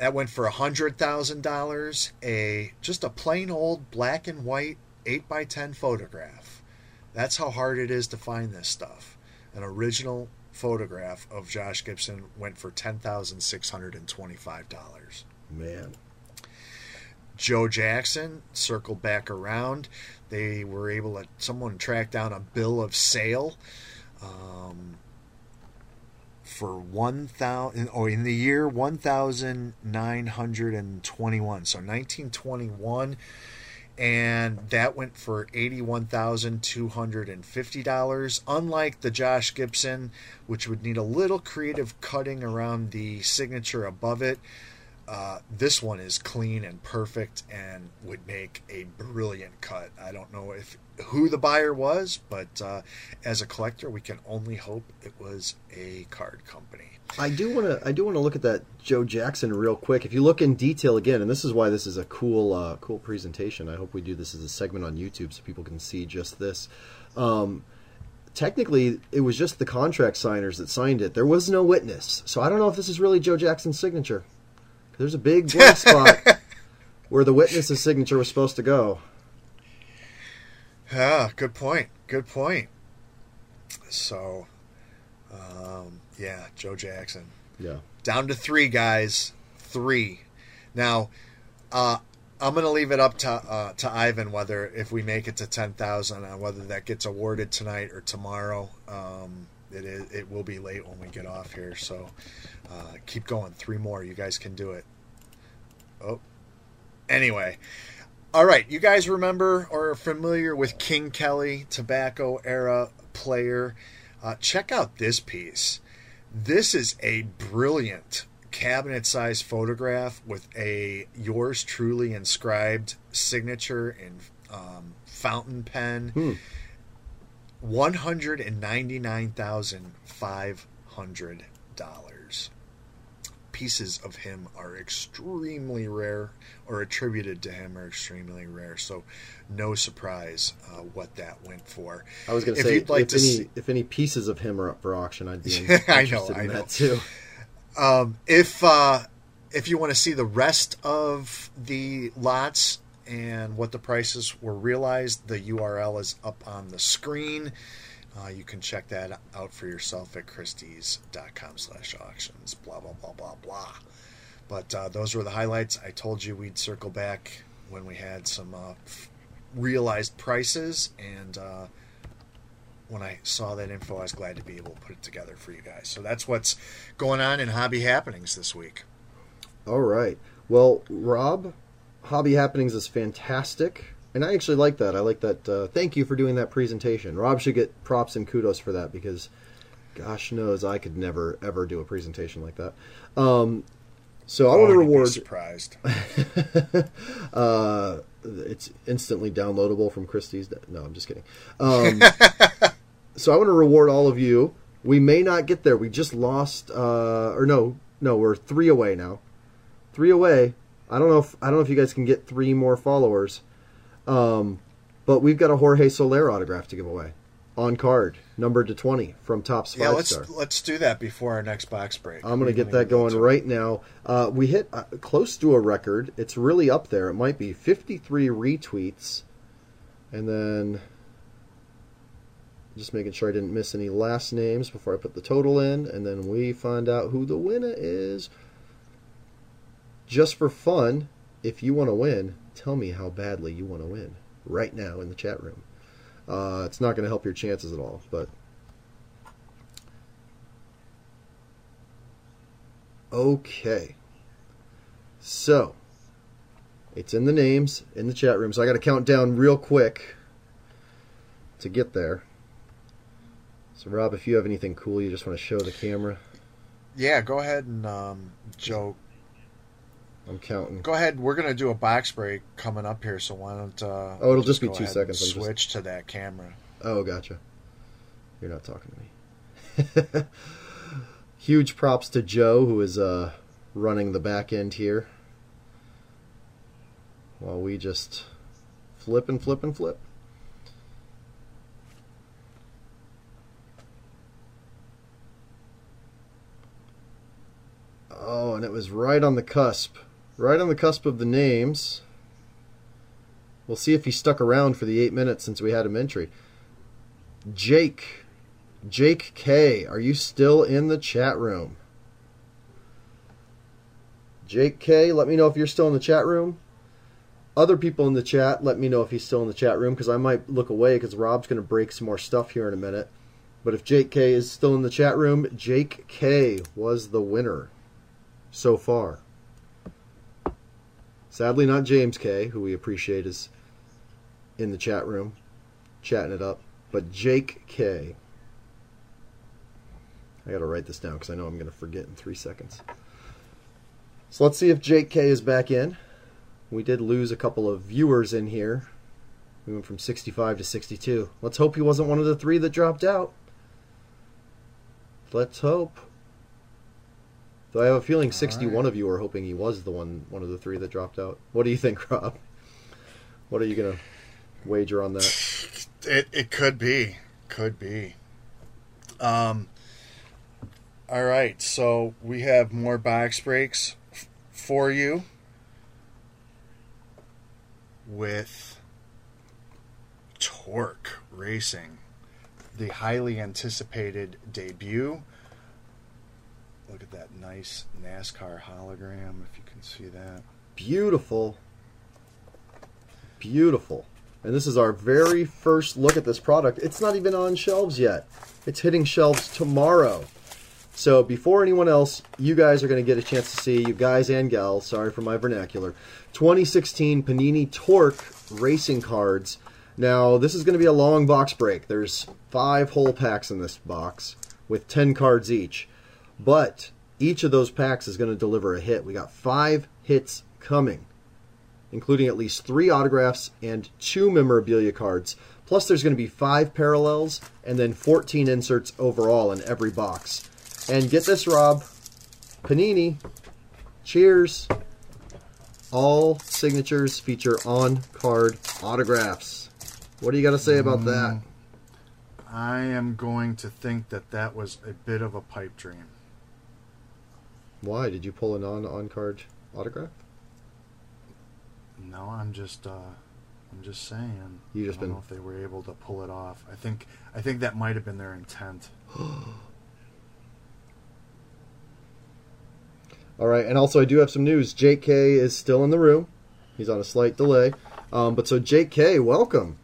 That went for a hundred thousand dollars. A just a plain old black and white eight by ten photograph. That's how hard it is to find this stuff. An original photograph of Josh Gibson went for ten thousand six hundred and twenty-five dollars. Man. Joe Jackson circled back around. They were able to someone track down a bill of sale um, for one thousand or oh, in the year one thousand nine hundred and twenty-one. So nineteen twenty-one. And that went for eighty-one thousand two hundred and fifty dollars. Unlike the Josh Gibson, which would need a little creative cutting around the signature above it, uh, this one is clean and perfect and would make a brilliant cut. I don't know if who the buyer was, but uh, as a collector, we can only hope it was a card company. I do want to. I do want to look at that Joe Jackson real quick. If you look in detail again, and this is why this is a cool, uh, cool presentation. I hope we do this as a segment on YouTube so people can see just this. Um, technically, it was just the contract signers that signed it. There was no witness, so I don't know if this is really Joe Jackson's signature. There's a big blank spot where the witness's signature was supposed to go. Ah, good point. Good point. So, um, yeah, Joe Jackson. Yeah. Down to three guys. Three. Now, uh, I'm going to leave it up to uh, to Ivan whether if we make it to ten thousand on whether that gets awarded tonight or tomorrow. Um, it is. It will be late when we get off here. So uh, keep going. Three more. You guys can do it. Oh. Anyway. All right. You guys remember or are familiar with King Kelly, tobacco era player? Uh, check out this piece. This is a brilliant cabinet sized photograph with a yours truly inscribed signature in um, fountain pen. Hmm. $199,500. Pieces of him are extremely rare, or attributed to him are extremely rare. So, no surprise uh, what that went for. I was going to say, if, like if, to any, see... if, any, pieces of him are up for auction, I'd be interested I know, in I that too. Um, if uh, if you want to see the rest of the lots and what the prices were realized, the URL is up on the screen. Uh, you can check that out for yourself at christie's.com slash auctions, blah, blah, blah, blah, blah. But uh, those were the highlights. I told you we'd circle back when we had some uh, realized prices. And uh, when I saw that info, I was glad to be able to put it together for you guys. So that's what's going on in hobby happenings this week. All right. Well, Rob, Hobby Happenings is fantastic. And I actually like that. I like that. Uh, thank you for doing that presentation. Rob should get props and kudos for that because, gosh knows, I could never, ever do a presentation like that. Um, so I want to Oh, reward. surprised. uh, it's instantly downloadable from Christie's. No, I'm just kidding. Um, so I want to reward all of you. We may not get there. We just lost, uh, or no, no, we're three away now. Three away. I don't know if I don't know if you guys can get three more followers, um, but we've got a Jorge Soler autograph to give away on card, numbered to twenty from Topps Yeah, let's Star. let's do that before our next box break. I'm going to get that go going right now. Uh, we hit uh, close to a record. It's really up there. It might be 53 retweets. And then just making sure I didn't miss any last names before I put the total in. And then we find out who the winner is. Just for fun, if you want to win, tell me how badly you want to win right now in the chat room. Uh, it's not going to help your chances at all, but. Okay. So, it's in the names in the chat room, so I got to count down real quick to get there. So, Rob, if you have anything cool you just want to show the camera, Yeah, go ahead and um. I'm counting. Go ahead. We're gonna do a box break coming up here, so why don't? Uh, Oh, it'll just be two seconds, I'm just- Switch to that camera. Oh, gotcha. You're not talking to me. Huge props to Joe, who is uh, running the back end here. While we just flip and flip and flip. Oh, and it was right on the cusp. Right on the cusp of the names. We'll see if he stuck around for the eight minutes since we had him entry. Jake. Jake K, are you still in the chat room? Jake K, let me know if you're still in the chat room. Other people in the chat, let me know if he's still in the chat room because I might look away because Rob's going to break some more stuff here in a minute. But if Jake K is still in the chat room, Jake K was the winner so far. Sadly, not James K, who we appreciate is in the chat room, chatting it up, but Jake K. I gotta write this down because I know I'm gonna forget in three seconds. So let's see if Jake K is back in. We did lose a couple of viewers in here. We went from 65 to 62. Let's hope he wasn't one of the three that dropped out. Let's hope. Though I have a feeling 61 right. of you are hoping he was the one one of the three that dropped out. What do you think, Rob? What are you gonna wager on that? It it could be, could be. Um. All right, so we have more box breaks f- for you with Torque Racing, the highly anticipated debut. Look at that nice NASCAR hologram, if you can see that. Beautiful. Beautiful. And this is our very first look at this product. It's not even on shelves yet. It's hitting shelves tomorrow. So before anyone else, you guys are going to get a chance to see, you guys and gals, sorry for my vernacular, 2016 Panini Torque racing cards. Now, this is going to be a long box break. There's five whole packs in this box with 10 cards each. But each of those packs is going to deliver a hit. We got five hits coming, including at least three autographs and two memorabilia cards. Plus, there's going to be five parallels and then 14 inserts overall in every box. And get this, Rob Panini, cheers. All signatures feature on card autographs. What do you got to say about that? Mm. I am going to think that that was a bit of a pipe dream. Why? Did you pull a non on card autograph? No, I'm just uh I'm just saying. You just I don't been- know if they were able to pull it off. I think I think that might have been their intent. All right, and also I do have some news. Jake K is still in the room. He's on a slight delay. Um, but so Jake K, welcome.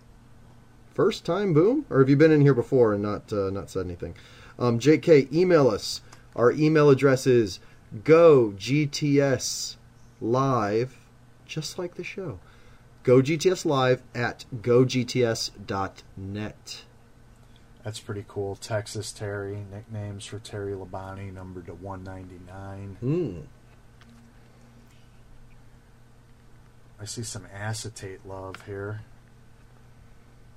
First time, boom, or have you been in here before and not uh, not said anything? Um, Jake K, email us. Our email address is go GTS live, just like the show. Go GTS live at gogts.net. That's pretty cool. Texas Terry, nicknames for Terry Labonte, number to 199. Hmm. I see some acetate love here.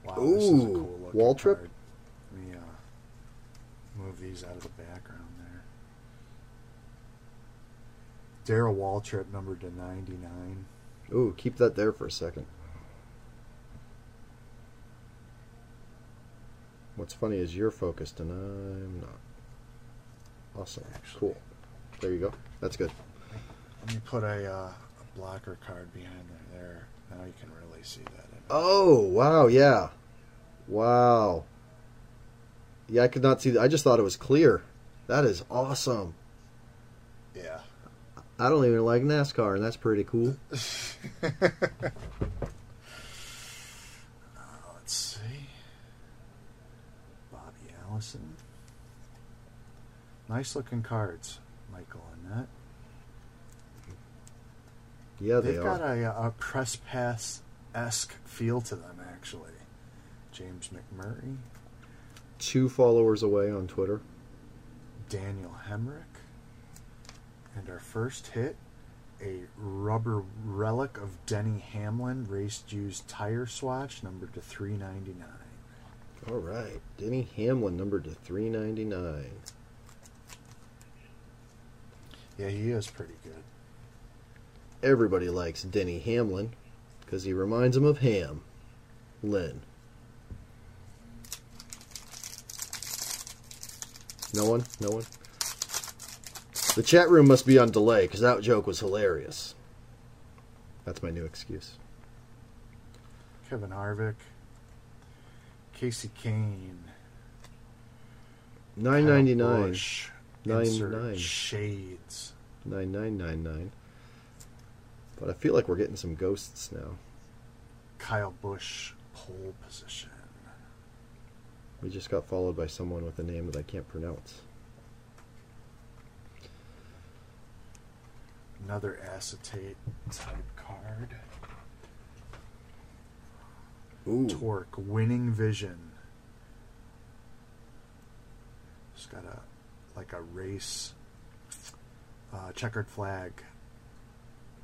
Wow, this is a Ooh, cool looking Waltrip? card. Let me uh, move these out of the background there. Darrell Waltrip, number to 99. Ooh, keep that there for a second. What's funny is you're focused and I'm not. Awesome. Actually. Cool. There you go. That's good. Let me put a, uh, a blocker card behind there. there. Now you can really see that. image. Oh, wow, yeah. Wow. Yeah, I could not see that. I just thought it was clear. That is awesome. I don't even like NASCAR, and that's pretty cool. Uh, let's see. Bobby Allison. Nice looking cards, Michael that. Yeah, they They've are. got a, a press pass esque feel to them, actually. Jamie McMurray, Two followers away on Twitter. Daniel Hemric, and our first hit, a rubber relic of Denny Hamlin, raced used tire swatch, number to 399. All right, Denny Hamlin, number to three ninety nine. Yeah, he is pretty good. Everybody likes Denny Hamlin because he reminds him of Ham. Lynn. No one? No one? The chat room must be on delay because that joke was hilarious. That's my new excuse. Kevin Harvick, Kasey Kahne, Nine ninety nine. Busch, nine. Shades. Nine nine nine nine. But I feel like we're getting some ghosts now. Kyle Busch, pole position. We just got followed by someone with a name that I can't pronounce. Another acetate type card. Ooh. Torque, winning vision. It's got a like a race uh, checkered flag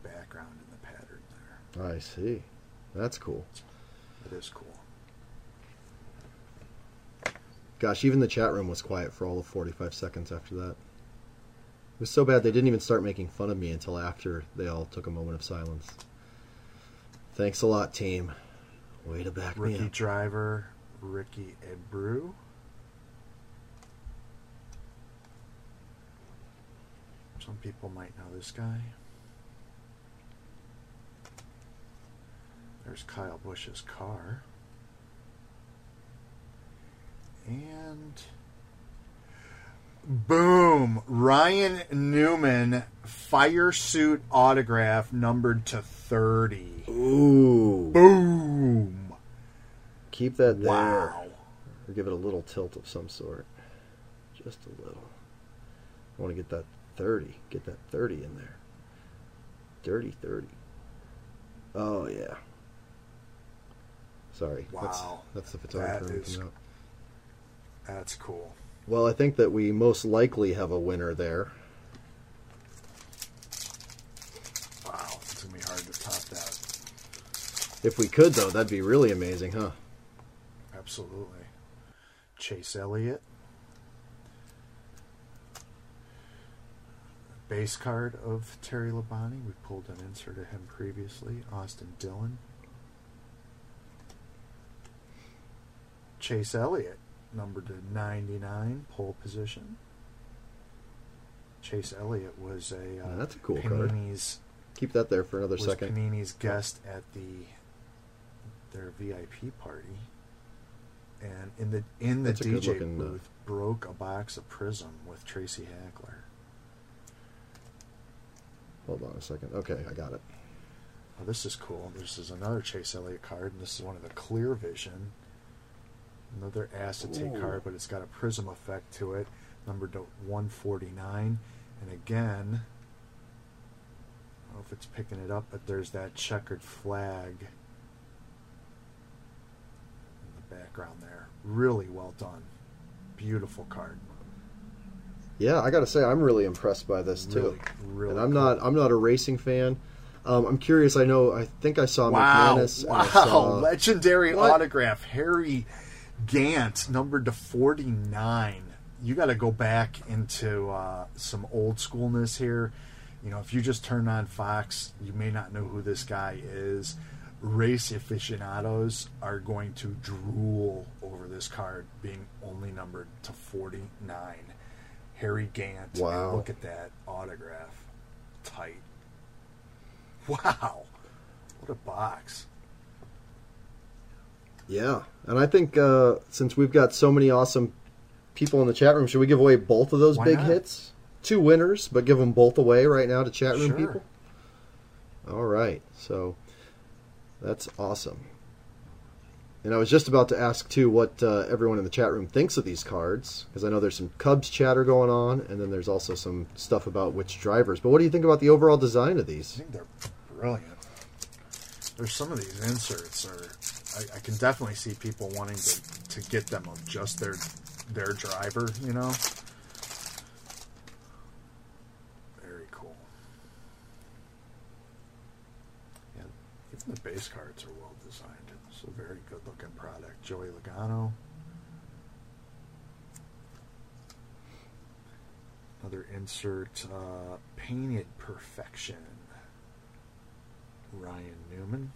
background in the pattern there. I see. That's cool. It is cool. Gosh, even the chat room was quiet for all of 45 seconds after that. It was so bad they didn't even start making fun of me until after they all took a moment of silence. Thanks a lot, team. Way to back me up. driver, Ricky Ebrew. Some people might know this guy. There's Kyle Busch's car. And boom, Ryan Newman fire suit autograph numbered to 30. Ooh. Boom. Keep that there. Wow. Or give it a little tilt of some sort. Just a little. I want to get that 30. Get that 30 in there. Dirty 30. Oh, yeah. Sorry. That's, Wow. that's the photographer That is-. That's cool. Well, I think that we most likely have a winner there. Wow, it's gonna be hard to top that. If we could, though, that'd be really amazing, huh? Absolutely. Chase Elliott. Base card of Terry Labonte. We pulled an insert of him previously. Austin Dillon. Chase Elliott, numbered to 99, pole position. Chase Elliott was a uh, Yeah, that's a cool card. Panini's Keep that there for another was second. Panini's guest at the their VIP party, and in the in the That's DJ good-looking, uh, booth broke a box of Prism with Tracy Hackler. Hold on a second. Okay, I got it. Oh, this is cool. This is another Chase Elliott card, and this is one of the Clear Vision. Another acetate Ooh. card, but it's got a prism effect to it, numbered to 149. And again, I don't know if it's picking it up, but there's that checkered flag in the background there. Really well done. Beautiful card. Yeah, I got to say, I'm really impressed by this too. Really, really and I'm cool. not. I'm not a racing fan. Um, I'm curious. I know. I think I saw Wow! McManus. Wow! saw- Legendary What? autograph, Harry Gant, numbered to forty nine. You got to go back into uh, some old schoolness here. You know, if you just turn on Fox, you may not know who this guy is. Race aficionados are going to drool over this card being only numbered to forty nine. Harry Gant. and Wow. Look at that autograph. Tight. Wow. What a box. Yeah, and I think uh, since we've got so many awesome people in the chat room, should we give away both of those Why big not? hits two winners, but give them both away right now to chat room Sure. people. All right, so that's awesome. And I was just about to ask too what uh, everyone in the chat room thinks of these cards because I know there's some Cubs chatter going on, and then there's also some stuff about which drivers. But what do you think about the overall design of these? I think they're brilliant. There's some of these inserts are. I, I can definitely see people wanting to, to get them of just their their driver. You know. Very cool. Yeah, even the base cards are well designed. It's a very good looking product. Joey Logano. Another insert, uh, painted perfection. Ryan Newman.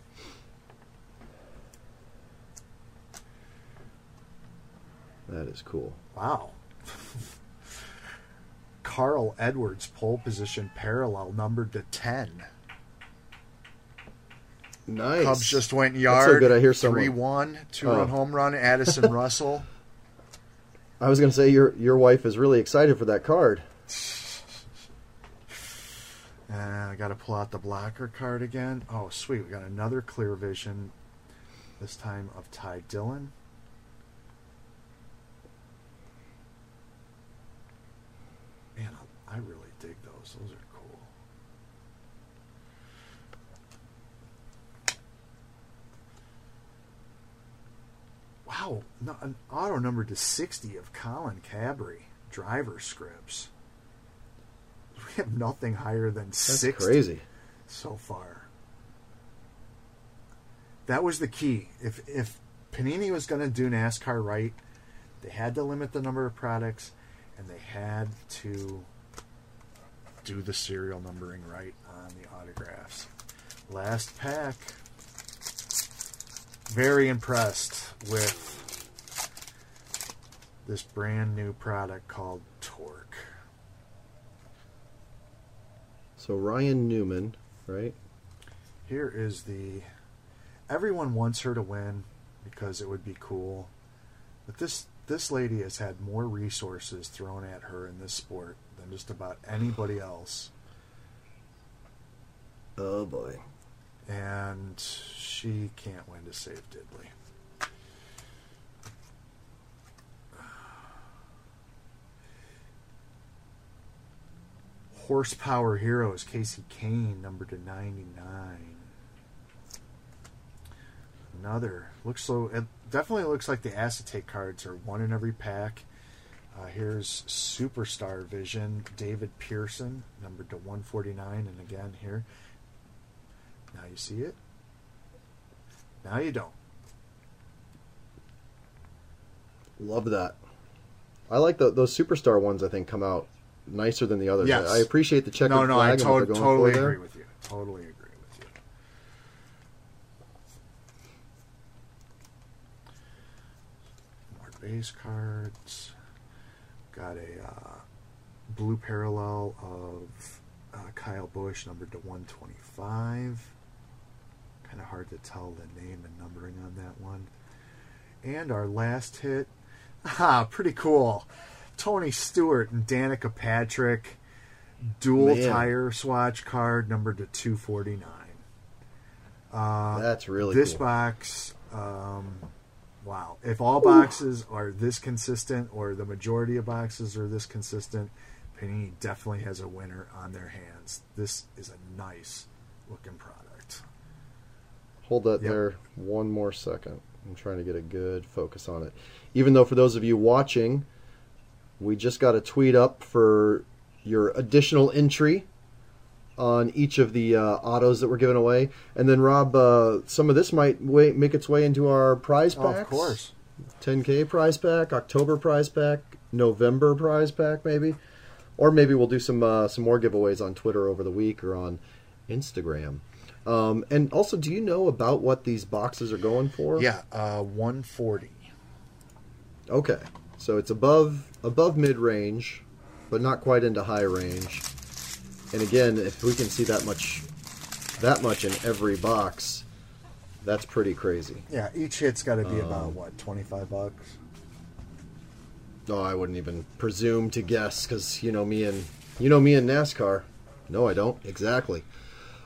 That is cool. Wow. Carl Edwards, pole position parallel, numbered to 10. Nice. Cubs just went That's yard. so good. I hear someone- 3 1, two Oh. run home run. Addison Russell. I was going to say your your wife is really excited for that card. And uh, I got to pull out the blocker card again. Oh, sweet. We got another clear vision, this time of Ty Dillon. Man, I really dig those. Those are cool. Wow, an auto number to 60 of Colin Cabry, driver scripts. We have nothing higher than That's 60 crazy. so far. That was the key. If if Panini was going to do NASCAR right, they had to limit the number of products, and they had to do the serial numbering right on the autographs. Last pack. Very impressed with this brand new product called Torque. So Ryan Newman, right? Here is the. Everyone wants her to win because it would be cool, but this this lady has had more resources thrown at her in this sport than just about anybody else, Oh boy. and she can't win to save Diddley. Horsepower Heroes, Kasey Kahne, number to 99. Another looks so. It definitely looks like the acetate cards are one in every pack. Uh, here's Superstar Vision, David Pearson, numbered to 149, and again here. Now you see it. Now you don't. Love that. I like the, those superstar ones. I think come out nicer than the others. Yes. I, I appreciate the checkered no, no, I to- totally there. agree with you. Totally agree with you. More base cards. Got a uh, blue parallel of uh, Kyle Busch, numbered to 125. Kind of hard to tell the name and numbering on that one. And our last hit, ah, pretty cool. Tony Stewart and Danica Patrick dual Man. tire swatch card numbered to 249 uh, That's really this cool. box um, wow if all boxes are this consistent or the majority of boxes are this consistent panini definitely has a winner on their hands this is a nice looking product Hold that Yep. there one more second. I'm trying to get a good focus on it. Even though for those of you watching, we just got a tweet up for your additional entry on each of the uh, autos that we're giving away. And then Rob, uh, some of this might wa make its way into our prize oh, packs. of course 10k prize pack, October prize pack, November prize pack, maybe, or maybe we'll do some uh, some more giveaways on Twitter over the week or on Instagram. Um, and also, do you know about what these boxes are going for? yeah uh, 140 Okay, so it's above above mid range, but not quite into high range. And again, if we can see that much, that much in every box, that's pretty crazy. yeah each hit's got to be about Um, what 25 bucks No, I wouldn't even presume to guess because you know me and You know me in NASCAR. No, I don't. Exactly.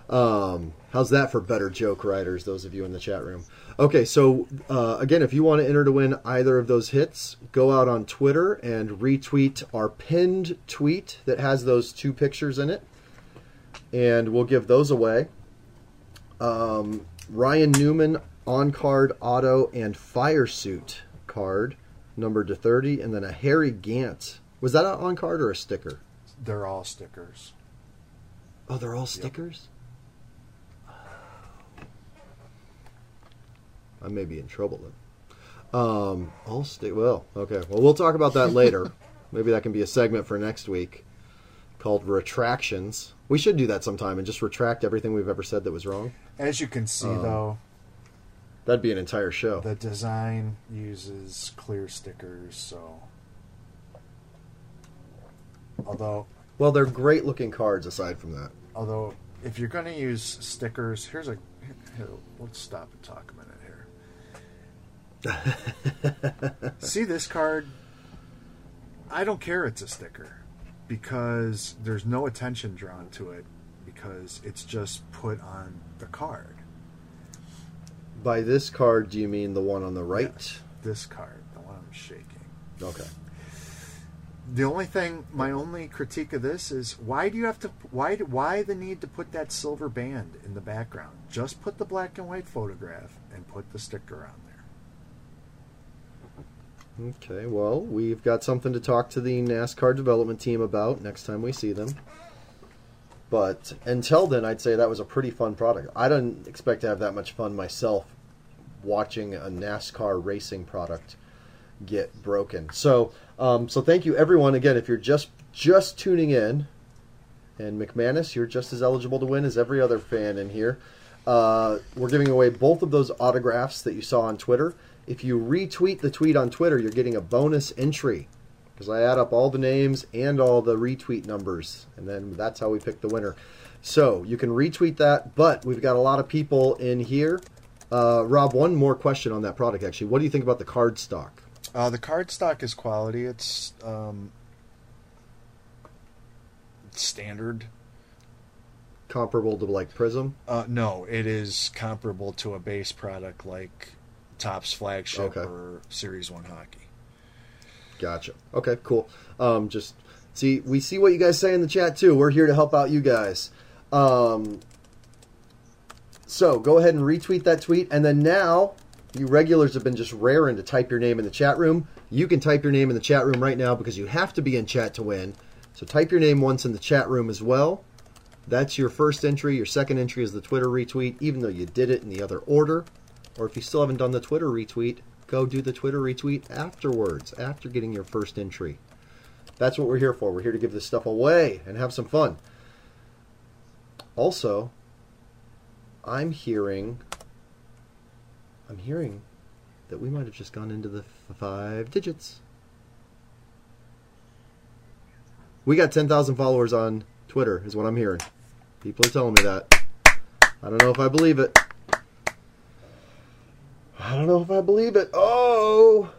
Um, how's that for better joke writers, those of you in the chat room? Okay, so uh, again, if you want to enter to win either of those hits, go out on Twitter and retweet our pinned tweet that has those two pictures in it, and we'll give those away. Um, Ryan Newman on card auto and fire suit card numbered to 30, and then a Harry Gant. Was that an on card or a sticker? They're all stickers. Oh, they're all stickers? I may be in trouble then. Um, all stick. Well, okay. Well, we'll talk about that later. Maybe that can be a segment for next week called retractions. We should do that sometime and just retract everything we've ever said that was wrong. As you can see, Um, though, That'd be an entire show. the design uses clear stickers, so. Although, Well, they're great looking cards aside from that. although, if you're going to use stickers, here's a. Here, let's stop and talk a minute here. See this card? I don't care it's a sticker because there's no attention drawn to it because it's just put on the card. By this card, do you mean the one on the right? Yes, this card, the one I'm shaking. Okay. The only thing, my only critique of this is why do you have to? Why? Why the need to put that silver band in the background? Just put the black and white photograph and put the sticker on there. Okay, well, we've got something to talk to the NASCAR development team about next time we see them. But until then, I'd say that was a pretty fun product. I didn't expect to have that much fun myself watching a NASCAR racing product get broken. So, um, so thank you everyone again. If you're just just tuning in, and McManus, you're just as eligible to win as every other fan in here. Uh, we're giving away both of those autographs that you saw on Twitter. If you retweet the tweet on Twitter, you're getting a bonus entry because I add up all the names and all the retweet numbers, and then that's how we pick the winner. So you can retweet that, but we've got a lot of people in here. Uh, Rob, one more question on that product actually. What do you think about the card stock? Uh, the card stock is quality. It's um, standard. Comparable to like Prism? Uh, no, it is comparable to a base product like Topps flagship Okay. or Series One hockey. Gotcha. Okay, cool. Um, just see, we see what you guys say in the chat too. We're here to help out you guys. Um, so go ahead and retweet that tweet, and then now you regulars have been just raring to type your name in the chat room. You can type your name in the chat room right now because you have to be in chat to win. So type your name once in the chat room as well. That's your first entry. Your second entry is the Twitter retweet, even though you did it in the other order. Or if you still haven't done the Twitter retweet, go do the Twitter retweet afterwards, after getting your first entry. That's what we're here for. We're here to give this stuff away and have some fun. Also, I'm hearing I'm hearing that we might have just gone into the five digits. We got 10,000 followers on Twitter, is what I'm hearing. People are telling me that. I don't know if I believe it. I don't know if I believe it. Oh!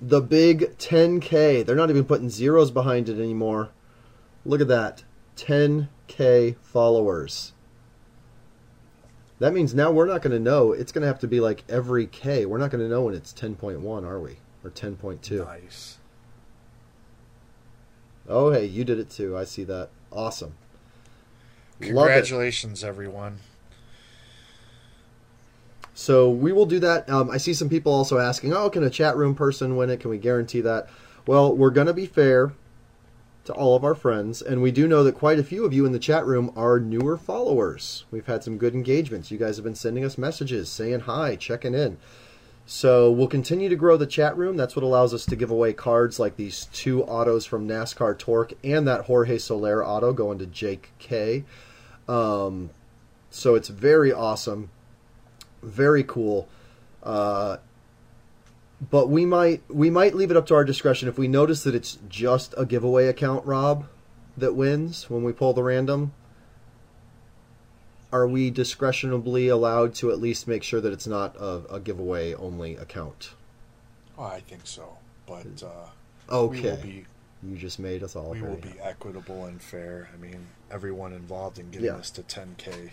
The big 10K. They're not even putting zeros behind it anymore. Look at that. 10K followers. That means now we're not going to know. It's going to have to be like every K. We're not going to know when it's 10.1, are we? Or 10.2. Nice. Oh, hey, you did it too. I see that. Awesome. Congratulations, everyone. So we will do that. Um, I see some people also asking, "Oh, can a chat room person win it? Can we guarantee that?" Well, we're going to be fair to all of our friends, and we do know that quite a few of you in the chat room are newer followers. We've had some good engagements. You guys have been sending us messages, saying hi, checking in. So we'll continue to grow the chat room. That's what allows us to give away cards like these two autos from NASCAR Torque and that Jorge Soler auto going to Jake K. Um, so it's very awesome very cool. Uh, but we might we might leave it up to our discretion if we notice that it's just a giveaway account, Rob, that wins when we pull the random. Are we discretionably allowed to at least make sure that it's not a, a giveaway only account? Oh, I think so, but uh, we Okay. will be You just made us all we will be equitable and fair. I mean, everyone involved in getting Yeah. us to 10k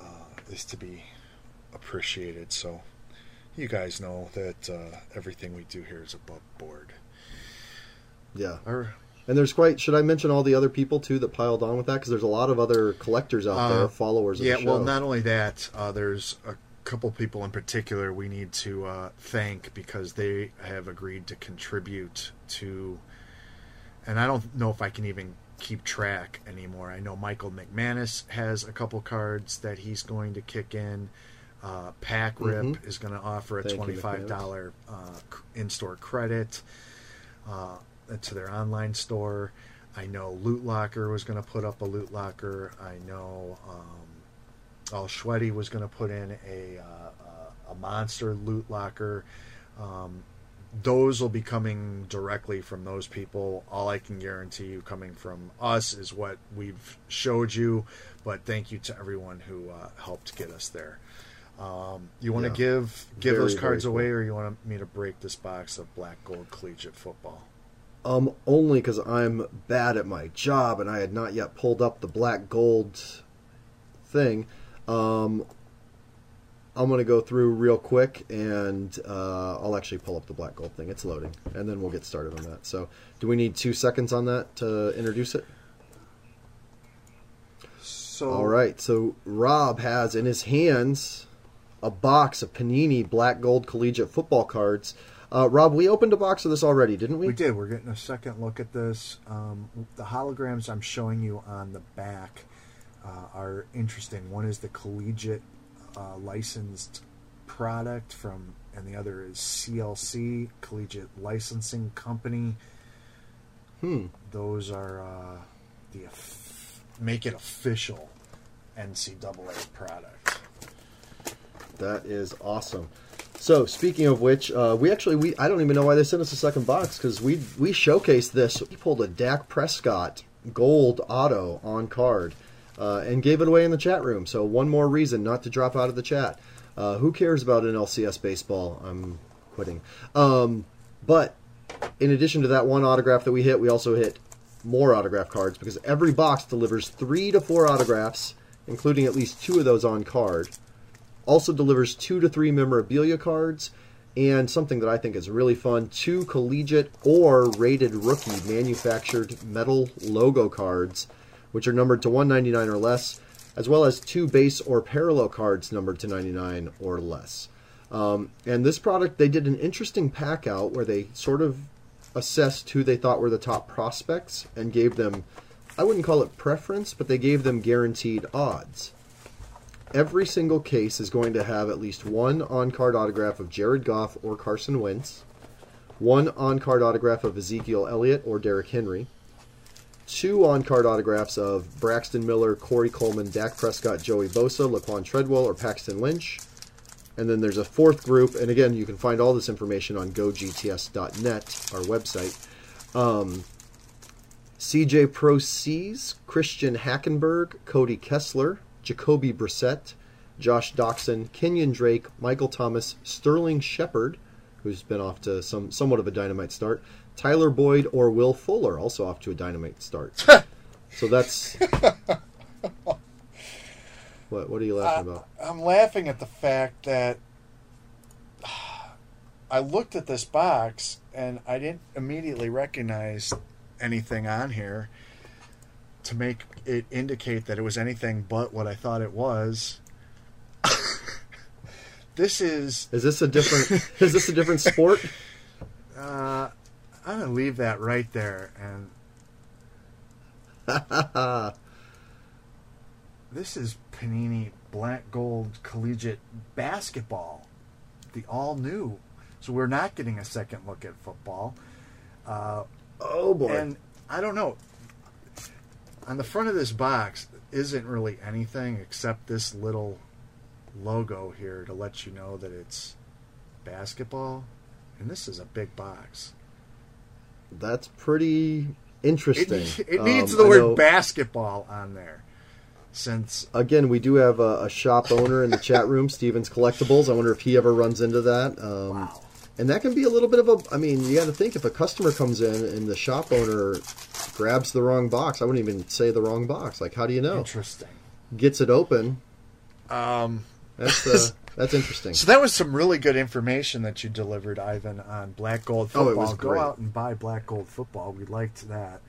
uh, is to be appreciated. So, you guys know that uh, everything we do here is above board. Yeah. Or And there's quite. Should I mention all the other people too that piled on with that? Because there's a lot of other collectors out Uh, there, followers of yeah, the well, not only that, uh, there's a couple people in particular we need to uh, thank because they have agreed to contribute to. And I don't know if I can even keep track anymore. I know Michael McManus has a couple cards that he's going to kick in. Uh, Pack Rip Mhm. is going to offer a Thank twenty-five dollar uh, in-store credit uh, to their online store. I know Loot Locker was going to put up a Loot Locker. I know um, Al Schweddy was going to put in a uh, a monster Loot Locker. Um, those will be coming directly from those people. All I can guarantee you coming from us is what we've showed you. But thank you to everyone who uh, helped get us there. Um, you want to Yeah. give give Very, those cards away, cool. or you want me to break this box of black gold collegiate football? Um, only because I'm bad at my job and I had not yet pulled up the black gold thing. Um, I'm gonna go through real quick and uh, I'll actually pull up the black gold thing. It's loading, and then we'll get started on that. So, do we need two seconds on that to introduce it? So All right. So Rob has in his hands a box of Panini Black Gold Collegiate football cards. Uh, Rob, we opened a box of this already, didn't we? We did. We're getting a second look at this. Um, the holograms I'm showing you on the back uh, are interesting. One is the collegiate uh, licensed product from, and the other is CLC Collegiate Licensing Company. Hmm. Those are uh, the make it official NCAA product. That is awesome. So speaking of which, uh, we actually we I don't even know why they sent us a second box because we we showcased this. We pulled a Dak Prescott gold auto on card uh, and gave it away in the chat room. So one more reason not to drop out of the chat. Uh, who cares about an LCS baseball? I'm quitting. Um, but in addition to that one autograph that we hit, we also hit more autograph cards because every box delivers three to four autographs, including at least two of those on card also delivers two to three memorabilia cards and something that I think is really fun two collegiate or rated rookie manufactured metal logo cards, which are numbered to 199 or less, as well as two base or parallel cards numbered to 99 or less. Um, and this product, they did an interesting pack out where they sort of assessed who they thought were the top prospects and gave them, I wouldn't call it preference, but they gave them guaranteed odds every single case is going to have at least one on card autograph of Jared Goff or Carson Wentz, one on card autograph of Ezekiel Elliott or Derrick Henry, two on card autographs of Braxton Miller, Corey Coleman, Dak Prescott, Joey Bosa, Laquan Treadwell, or Paxton Lynch. And then there's a fourth group, and again, you can find all this information on gogts.net, our website. Um, CJ Prosise, Christian Hackenberg, Cody Kessler, Jacoby Brissett, Josh Doctson, Kenyan Drake, Michael Thomas, Sterling Shepard, who's been off to some somewhat of a dynamite start, Tyler Boyd or Will Fuller, also off to a dynamite start. so that's what. What are you laughing about? I'm laughing at the fact that I looked at this box and I didn't immediately recognize anything on here to make it indicate that it was anything but what I thought it was. this is Is this a different? is this a different sport? uh, I'm gonna leave that right there and this is Panini Black Gold Collegiate Basketball, the all new. So we're not getting a second look at football. Uh, oh boy! and I don't know. On the front of this box isn't really anything except this little logo here to let you know that it's basketball. And this is a big box. That's pretty interesting. It, it needs Um, the I word know- basketball on there. Since Again, we do have a, a shop owner in the chat room, Stevens Collectibles. I wonder if he ever runs into that. Um, wow. And that can be a little bit of a. I mean, you got to think if a customer comes in and the shop owner grabs the wrong box. I wouldn't even say the wrong box. Like, how do you know? Interesting. Gets it open. Um, That's uh, that's interesting. so that was some really good information that you delivered, Ivan, on Black Gold Oh, football. it was Go great. out and buy Black Gold football. We liked that.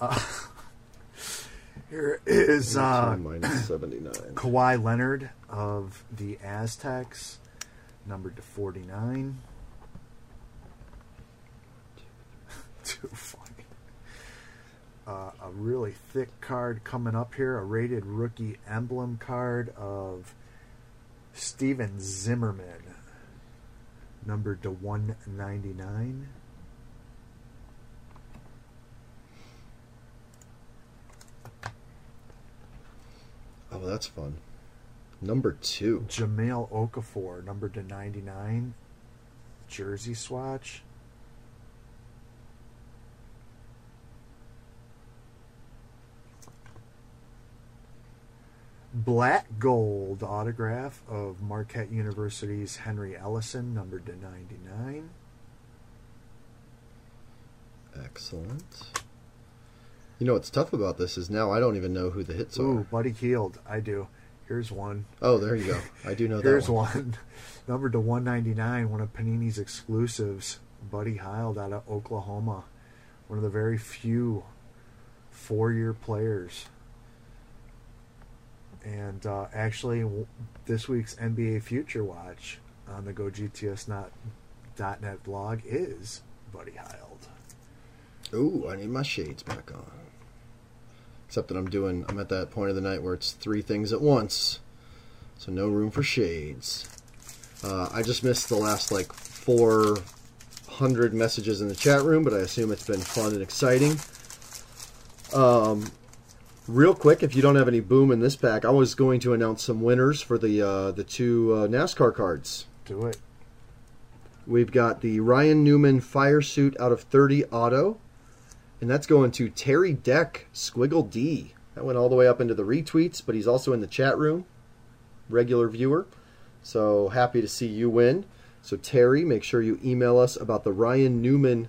Uh, here is uh, minus seventy nine. Kawhi Leonard of the Aztecs, numbered to 49. Too funny. Uh, a really thick card coming up here, a rated rookie emblem card of Stephen Zimmerman, numbered to 199. Oh, that's fun. Number two. Jahlil Okafor, numbered to 99. Jersey swatch. Black gold autograph of Marquette University's Henry Ellenson, numbered to 99. Excellent. You know what's tough about this is now I don't even know who the hits Ooh, are. Buddy Hield. I do. Here's one. Oh, there you go. I do know that Here's one. one. Numbered to 199, one of Panini's exclusives. Buddy Hield out of Oklahoma. One of the very few four year players. And uh, actually, this week's NBA Future Watch on the GoGTS.net blog is Buddy Hield. Ooh, I need my shades back on. Except that I'm doing, I'm at that point of the night where it's three things at once. So no room for shades. Uh, I just missed the last like 400 messages in the chat room, but I assume it's been fun and exciting. Um, real quick, if you don't have any boom in this pack, I was going to announce some winners for the uh, the two uh, NASCAR cards. Do it. We've got the Ryan Newman fire suit out of 30 auto. And that's going to Terry Deck, Squiggle D. That went all the way up into the retweets, but he's also in the chat room. Regular viewer. So happy to see you win. So Terry, make sure you email us about the Ryan Newman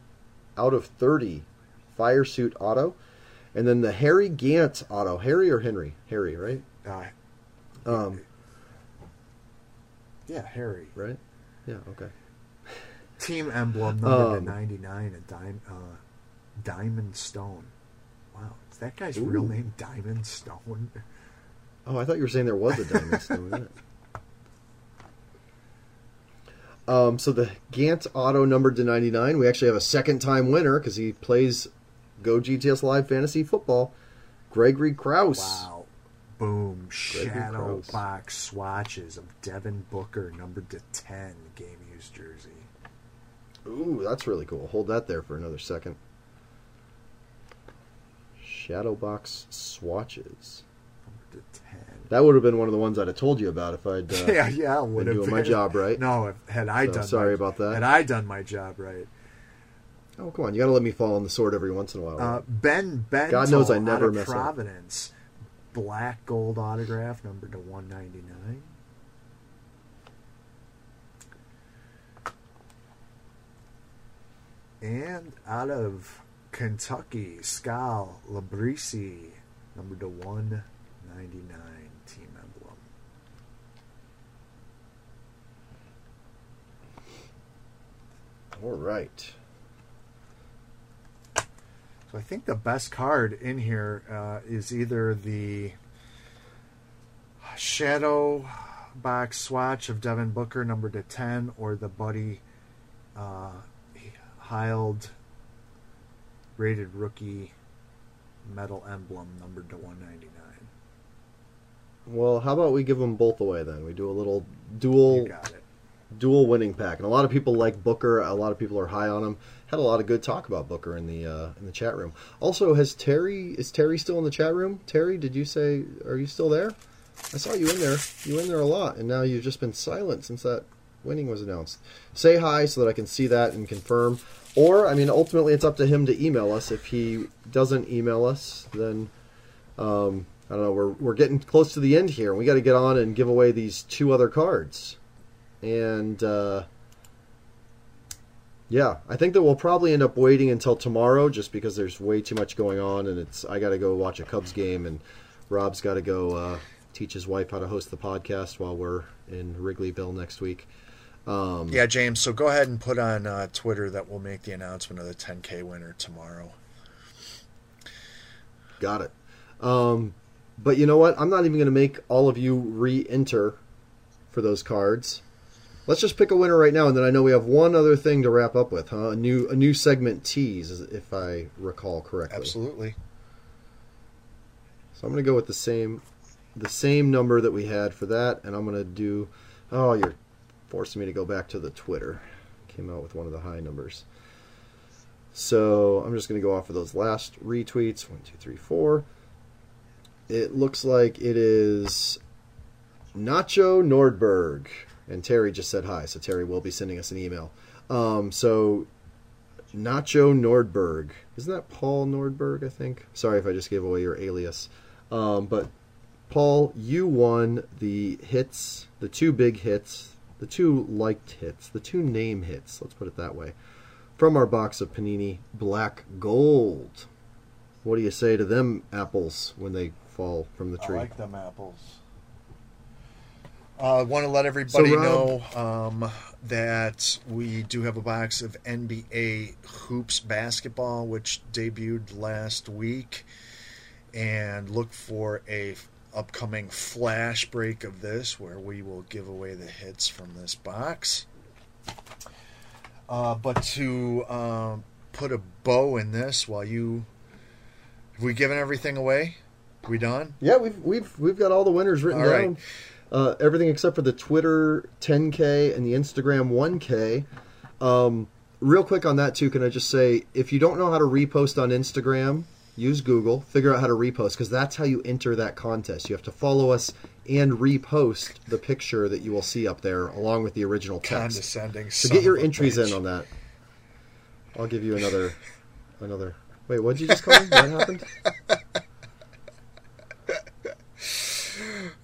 out of 30 fire suit auto. And then the Harry Gant auto. Harry or Henry? Harry, right? Uh, Um, yeah, Harry. right? Yeah, okay. Team emblem number Um, to 99 a dime, uh, Diamond Stone. Wow, is that guy's real name Diamond Stone? Oh, I thought you were saying there was a diamond stone. Um, so the Gant auto numbered to 99. We actually have a second time winner because he plays Go GTS Live Fantasy Football. Gregory Kraus. Wow. Boom. Gregory Shadow Krause. box swatches of Devin Booker numbered to 10 game used jersey. Ooh, that's really cool. Hold that there for another second. Shadow box swatches. Number to 10. That would have been one of the ones I'd have told you about if I'd. Uh, yeah, yeah, would been have doing my job right. No, if, had I So, done sorry my, about that. Had I done my job right. Oh, come on. You got to let me fall on the sword every once in a while. Uh, ben Ben God knows I never mess up. Providence. Black gold autograph numbered to 199. And out of Kentucky, Skal Labissiere, numbered to 199 team emblem. All right. So I think the best card in here uh, is either the Shadow box swatch of Devin Booker, numbered to 10, or the Buddy uh, Hield rated rookie metal emblem, numbered to 199. Well, how about we give them both away then? We do a little dual You got it. dual winning pack, and a lot of people like Booker. A lot of people are high on him. Had a lot of good talk about Booker in the uh, in the chat room. Also, has Terry is Terry still in the chat room? Terry, did you say are you still there? I saw you in there. You in there a lot, and now you've just been silent since that winning was announced. Say hi so that I can see that and confirm. Or, I mean, ultimately, it's up to him to email us. If he doesn't email us, then um, I don't know. We're we're getting close to the end here. We got to get on and give away these two other cards. And uh, Yeah, I think that we'll probably end up waiting until tomorrow, just because there's way too much going on, and it's I got to go watch a Cubs game, and Rob's got to go uh, teach his wife how to host the podcast while we're in Wrigleyville next week. Um, Yeah, James. So go ahead and put on uh, Twitter that we'll make the announcement of the 10K winner tomorrow. Got it. Um, but you know what? I'm not even going to make all of you re-enter for those cards. Let's just pick a winner right now, and then I know we have one other thing to wrap up with, huh? A new a new segment tease, if I recall correctly. Absolutely. So I'm going to go with the same the same number that we had for that, and I'm going to do. Oh, you're forcing me to go back to the Twitter. Came out with one of the high numbers. So I'm just going to go off of those last retweets. One, two, three, four. It looks like it is Nacho Nordberg. And Terry just said hi, so Terry will be sending us an email. Um, so Nacho Nordberg. Isn't that Paul Nordberg, I think? Sorry if I just gave away your alias. Um, but Paul, you won the hits, the two big hits, the two liked hits, the two name hits, let's put it that way, from our box of Panini Black Gold. What do you say to them apples when they fall from the tree? I like them apples. I uh, want to let everybody So, know um, that we do have a box of NBA Hoops basketball, which debuted last week. And look for a upcoming flash break of this, where we will give away the hits from this box. Uh, but to um, put a bow in this, while you have we given everything away? We done? Yeah, we've we've we've got all the winners written All down. right. Uh, everything except for the Twitter 10k and the Instagram 1k. Um, real quick on that too, can I just say if you don't know how to repost on Instagram, use Google. Figure out how to repost because that's how you enter that contest. You have to follow us and repost the picture that you will see up there along with the original text. Condescending. So get your entries bitch. in on that. I'll give you another another. Wait, what did you just call me? What happened?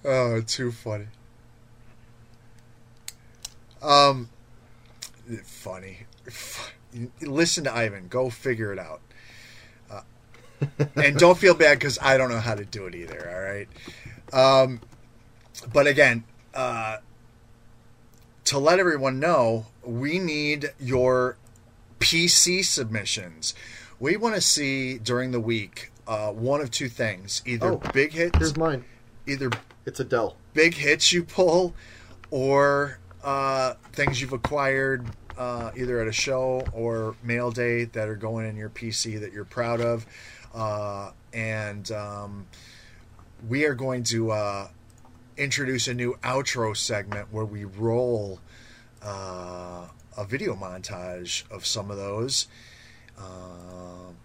Oh, too funny. Um, funny. Listen to Ivan. Go figure it out. Uh, and don't feel bad because I don't know how to do it either. All right. Um, but again, uh, to let everyone know, we need your PC submissions. We want to see during the week uh, one of two things: either Oh, big hits, Here's mine. Either It's a Dell. big hits you pull or uh, things you've acquired uh, either at a show or mail day that are going in your PC that you're proud of. Uh, and um, we are going to uh, introduce a new outro segment where we roll uh, a video montage of some of those. Uh,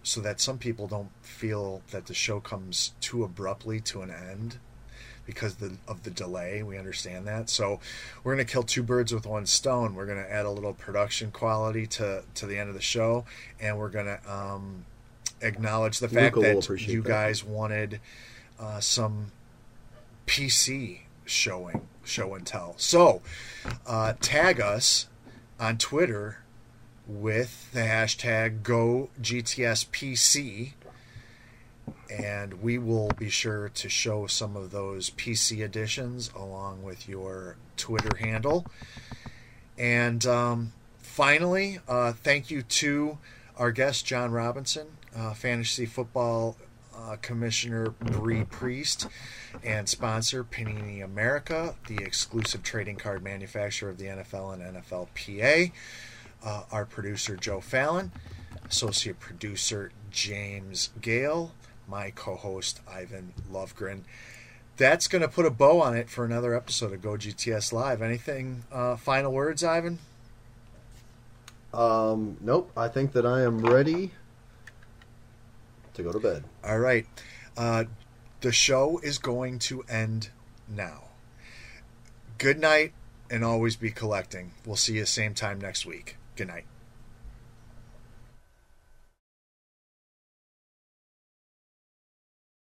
so that some people don't feel that the show comes too abruptly to an end because the, of the delay. We understand that. So we're going to kill two birds with one stone. We're going to add a little production quality to, to the end of the show, and we're going to um, acknowledge the fact Luca that you that. guys wanted uh, some PC showing, show and tell. So uh, tag us on Twitter with the hashtag GoGTSPC and we will be sure to show some of those PC editions along with your Twitter handle. And um, finally, uh, thank you to our guest, John Robinson, uh, Fantasy Football uh, Commissioner Bree Priest, and sponsor Panini America, the exclusive trading card manufacturer of the NFL and NFLPA. Uh, our producer, Joe Fallon, associate producer, James Gale, my co host, Ivan Lovegren. That's going to put a bow on it for another episode of Go GTS Live. Anything, uh, final words, Ivan? Um, nope. I think that I am ready to go to bed. All right. Uh, the show is going to end now. Good night and always be collecting. We'll see you same time next week. Good night.